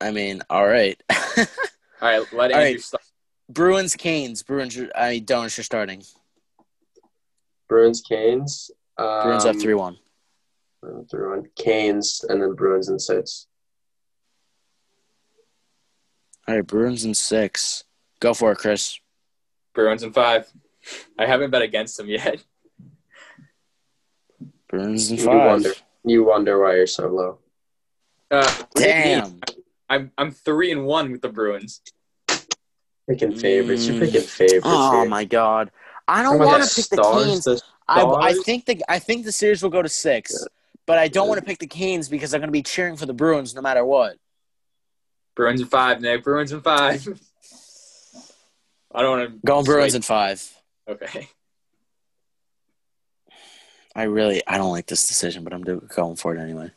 I mean, all right. all right, let All Andrew right. start. Bruins, Canes, Bruins. I mean, Donuts are starting. Bruins, Canes. Um, Bruins up three one. Three one. Canes, and then Bruins in six. All right, Bruins in six. Go for it, Chris. Bruins in five. I haven't bet against them yet. Bruins in You five. wonder. You wonder why you're so low. Uh, Damn. I'm I'm three and one with the Bruins. Picking favorites. You're Mm. picking favorites. Oh here. my god. I don't want to pick the Canes. the I, I think the I think the series will go to six, Yeah. but I don't Yeah. want to pick the Canes because I'm going to be cheering for the Bruins no matter what. Bruins in five, Nick. Bruins in five. I don't want to Going Bruins in five. Okay. I really I don't like this decision, but I'm do- going for it anyway.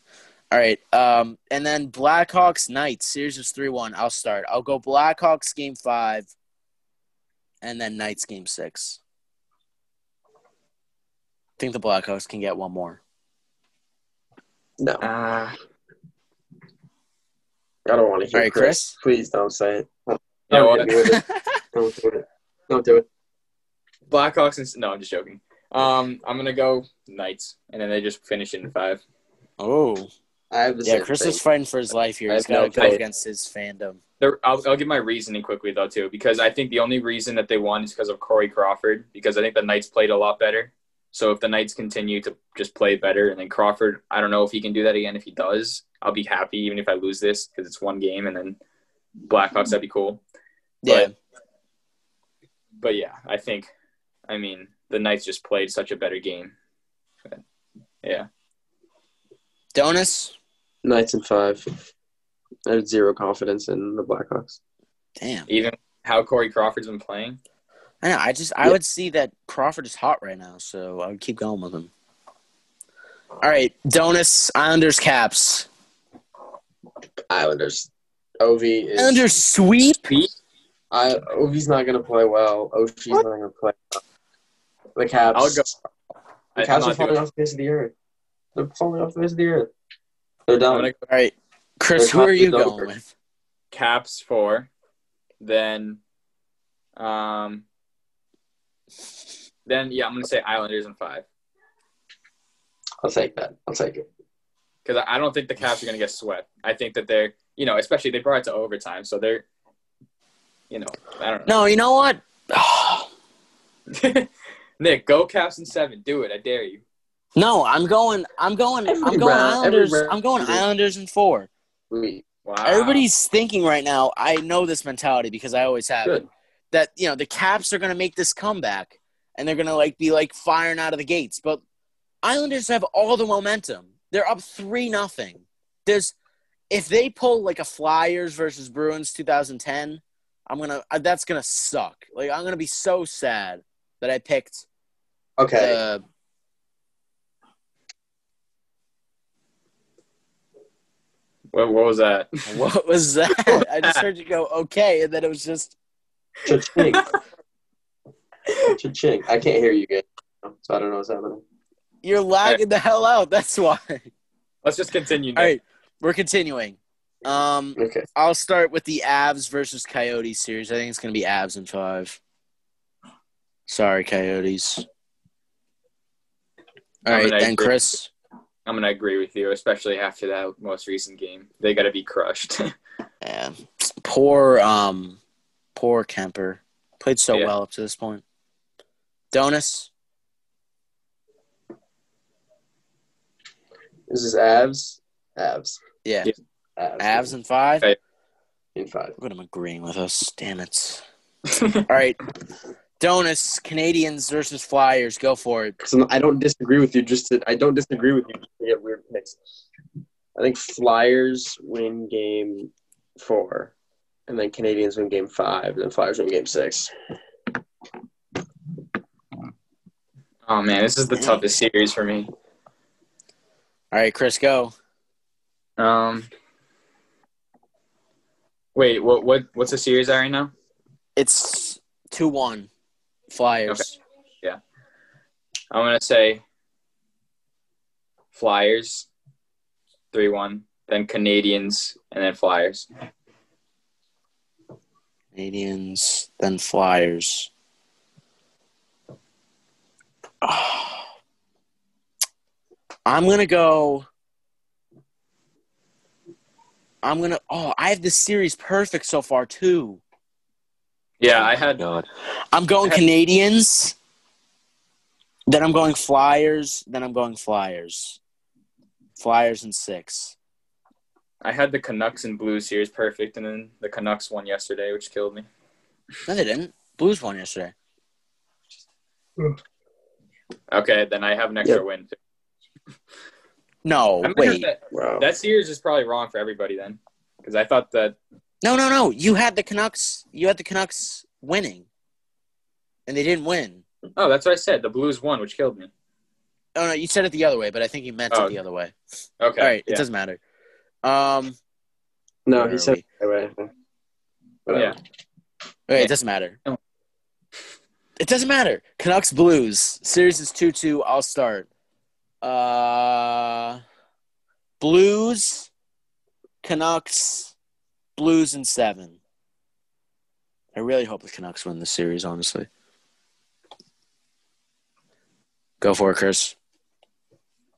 All right, um, and then Blackhawks Knights series is three one. I'll start. I'll go Blackhawks game five, and then Knights game six. think the Blackhawks can get one more. No, Uh, I don't want to hear All right, Chris. Please don't say it. You Don't what? hit me with it. Don't do it. Don't do it. Blackhawks and no, I'm just joking. Um, I'm gonna go Knights, and then they just finish in five. Oh, I have yeah. Chris thing. is fighting for his life here. I He's have no got to go faith. against his fandom. There, I'll, I'll give my reasoning quickly though too, because I think the only reason that they won is because of Corey Crawford. Because I think the Knights played a lot better. So if the Knights continue to just play better, and then Crawford, I don't know if he can do that again. If he does, I'll be happy even if I lose this because it's one game, and then Blackhawks that'd be cool. Yeah, But yeah, I think, I mean, the Knights just played such a better game. But, yeah, Donis. Knights in five. I have zero confidence in the Blackhawks. Damn. even how Corey Crawford's been playing. I know. I just I Yeah. would see that Crawford is hot right now, so I would keep going with him. All right, Donis Islanders Caps. Islanders. Ov is. Islanders sweep. I, Ovi's not going to play well. Oshie's not going to play well. The Caps. I'll go. The I, Caps are falling off the face of the earth. They're falling off the face of the earth. They're done. gonna All right, Chris. Who are you going over. with? Caps four, then, um, then yeah, I'm gonna say Islanders in five I'll take that. I'll take it. because I I don't think the Caps are gonna get swept. I think that they're, you know, especially they brought it to overtime, so they're, you know, I don't know. No, you know what? Nick, go Caps in seven. Do it. I dare you. no, I'm going. I'm going. Every I'm going round- Islanders. I'm going Islanders in four. We, Wow. Everybody's thinking right now. I know this mentality because I always have Good. it. That you know the Caps are going to make this comeback and they're going to like be like firing out of the gates. But Islanders have all the momentum. They're up three nothing. There's if they pull like a Flyers versus Bruins 2010, I'm gonna uh, that's gonna suck. Like I'm gonna be so sad that I picked okay. uh, What, what was that? what was that? I just heard you go okay, and then it was just Cha-ching. Cha-ching. I can't hear you guys, so I don't know what's happening. you're lagging the hell out. That's why. Let's just continue. Nick. All right, we're continuing. Um, Okay. I'll start with the Avs versus Coyotes series. I think it's going to be Avs in five. Sorry, Coyotes. All right, I'm right, gonna then agree. Chris. I'm gonna agree with you, especially after that most recent game. They got to be crushed. Yeah, poor, um, poor Kuemper. Played so Yeah. well up to this point. Donis. This is Avs. Avs. Yeah, Yeah. Avs. Avs in five. Okay. in five. Look at him agreeing with us. Damn it. All right, Donis. Canadiens versus Flyers. Go for it. So I don't disagree with you. Just to, I don't disagree with you. Just to get weird picks. I think Flyers win game four, and then Canadiens win game five, and then Flyers win game six. oh man, this is the toughest series for me. All right, Chris. Go. Um, wait, what what what's the series at right now? It's two one. Flyers. Yeah. I'm gonna say Flyers, three one, then Canadiens, and then Flyers. Canadiens, then Flyers. I'm gonna go. I'm gonna. Oh, I have this series perfect so far too. Yeah, I had God. I'm going had- Canadiens. Then I'm going Flyers. Then I'm going Flyers. Flyers and six. I had the Canucks and Blues series perfect, and then the Canucks won yesterday, which killed me. No, they didn't. Blues won yesterday. Okay, then I have an extra Yep. win. No, I'm gonna- wait. that, Wow. that series is probably wrong for everybody then, because I thought that No, no, no. You had the Canucks. You had the Canucks winning, and they didn't win. oh, that's what I said. The Blues won, which killed me. Oh no, you said it the other way, but I think you meant Oh, it the other way. Okay, All right, yeah. it doesn't matter. Um, no, where he are said we? that way. Whatever. Yeah. okay, Yeah. it doesn't matter. No. It doesn't matter. Canucks Blues. Series is 2 2. I'll start. Uh, Blues, Canucks, Blues, and seven. I really hope the Canucks win this series, honestly. Go for it, Chris.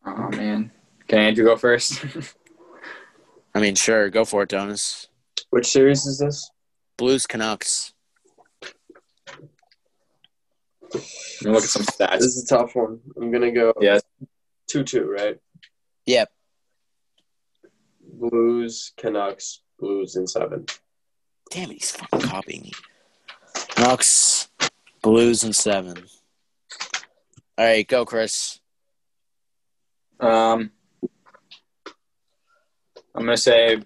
Oh man, can Andrew go first? I mean, sure. Go for it, Donis. Which series is this? Blues, Canucks. Look at some stats. This is a tough one. I'm gonna go Yeah. Two two, right? Yep. Blues, Canucks, Blues in seven. Damn it, he's fucking copying me. Canucks, Blues, and seven. All right, go, Chris. Um, I'm gonna say,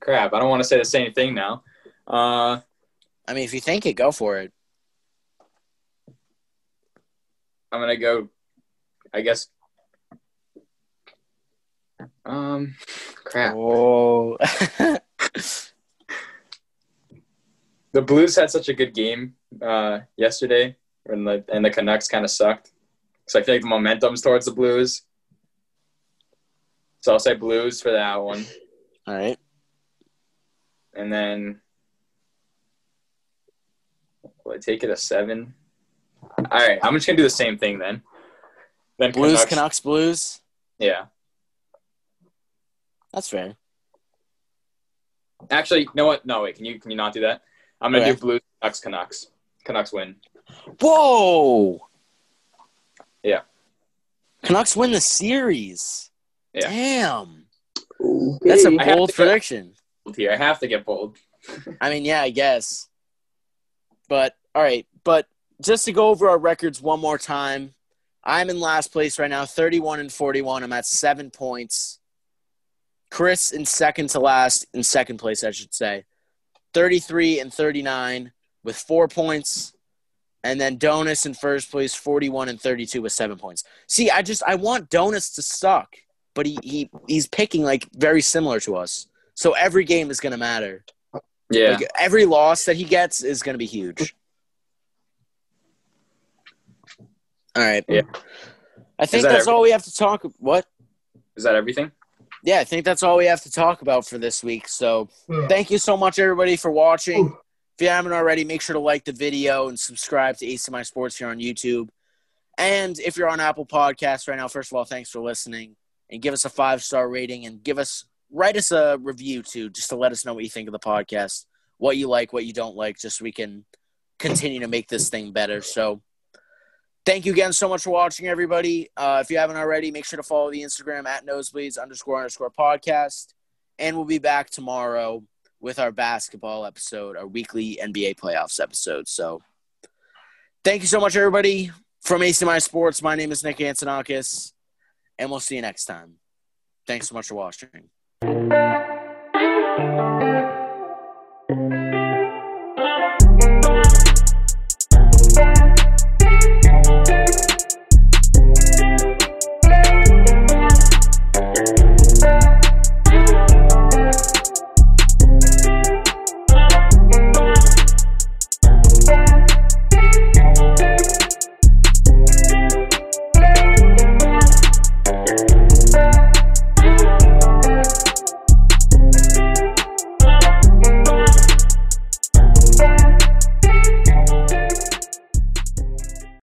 crap. I don't want to say the same thing now. Uh, I mean, if you think it, go for it. I'm gonna go. I guess. Um, crap. Oh. The Blues had such a good game uh, yesterday, and the and the Canucks kind of sucked. So I feel like the momentum's towards the Blues. So I'll say Blues for that one, All right. and then will I take it a seven? All right, I'm just gonna do the same thing then. Then Blues, Canucks, Canucks, Blues. yeah. That's fair. Actually, you know what? No, wait. Can you can you not do that? I'm gonna Okay. do Blues, Canucks, Canucks. Canucks win. Whoa. Yeah. Canucks win the series. Yeah. Damn. That's a bold to go- prediction. Here, I have to get bold. I mean, yeah, I guess. But all right, but just to go over our records one more time, I'm in last place right now, 31 and 41. I'm at seven points. Chris in second to last, in second place, I should say, 33 and 39 with four points. And then Donis in first place, 41 and 32 with seven points. See, I just I want Donis to suck, but he, he he's picking like very similar to us. So every game is gonna matter. Yeah. Like every loss that he gets is going to be huge. All right. Yeah. I think that that's everything? all we have to talk. About what? Is that everything? Yeah, I think that's all we have to talk about for this week. So, thank you so much, everybody, for watching. If you haven't already, make sure to like the video and subscribe to ACMI Sports here on YouTube. And if you're on Apple Podcasts right now, first of all, thanks for listening and give us a five star rating and give us write us a review too, just to let us know what you think of the podcast, what you like, what you don't like, just so we can continue to make this thing better. So, thank you again so much for watching, everybody. Uh, if you haven't already, make sure to follow the Instagram at nosebleeds underscore underscore podcast. And we'll be back tomorrow with our basketball episode, our weekly NBA playoffs episode. So thank you so much, everybody. From ACMI Sports, my name is Nick Antonakis, and we'll see you next time. Thanks so much for watching.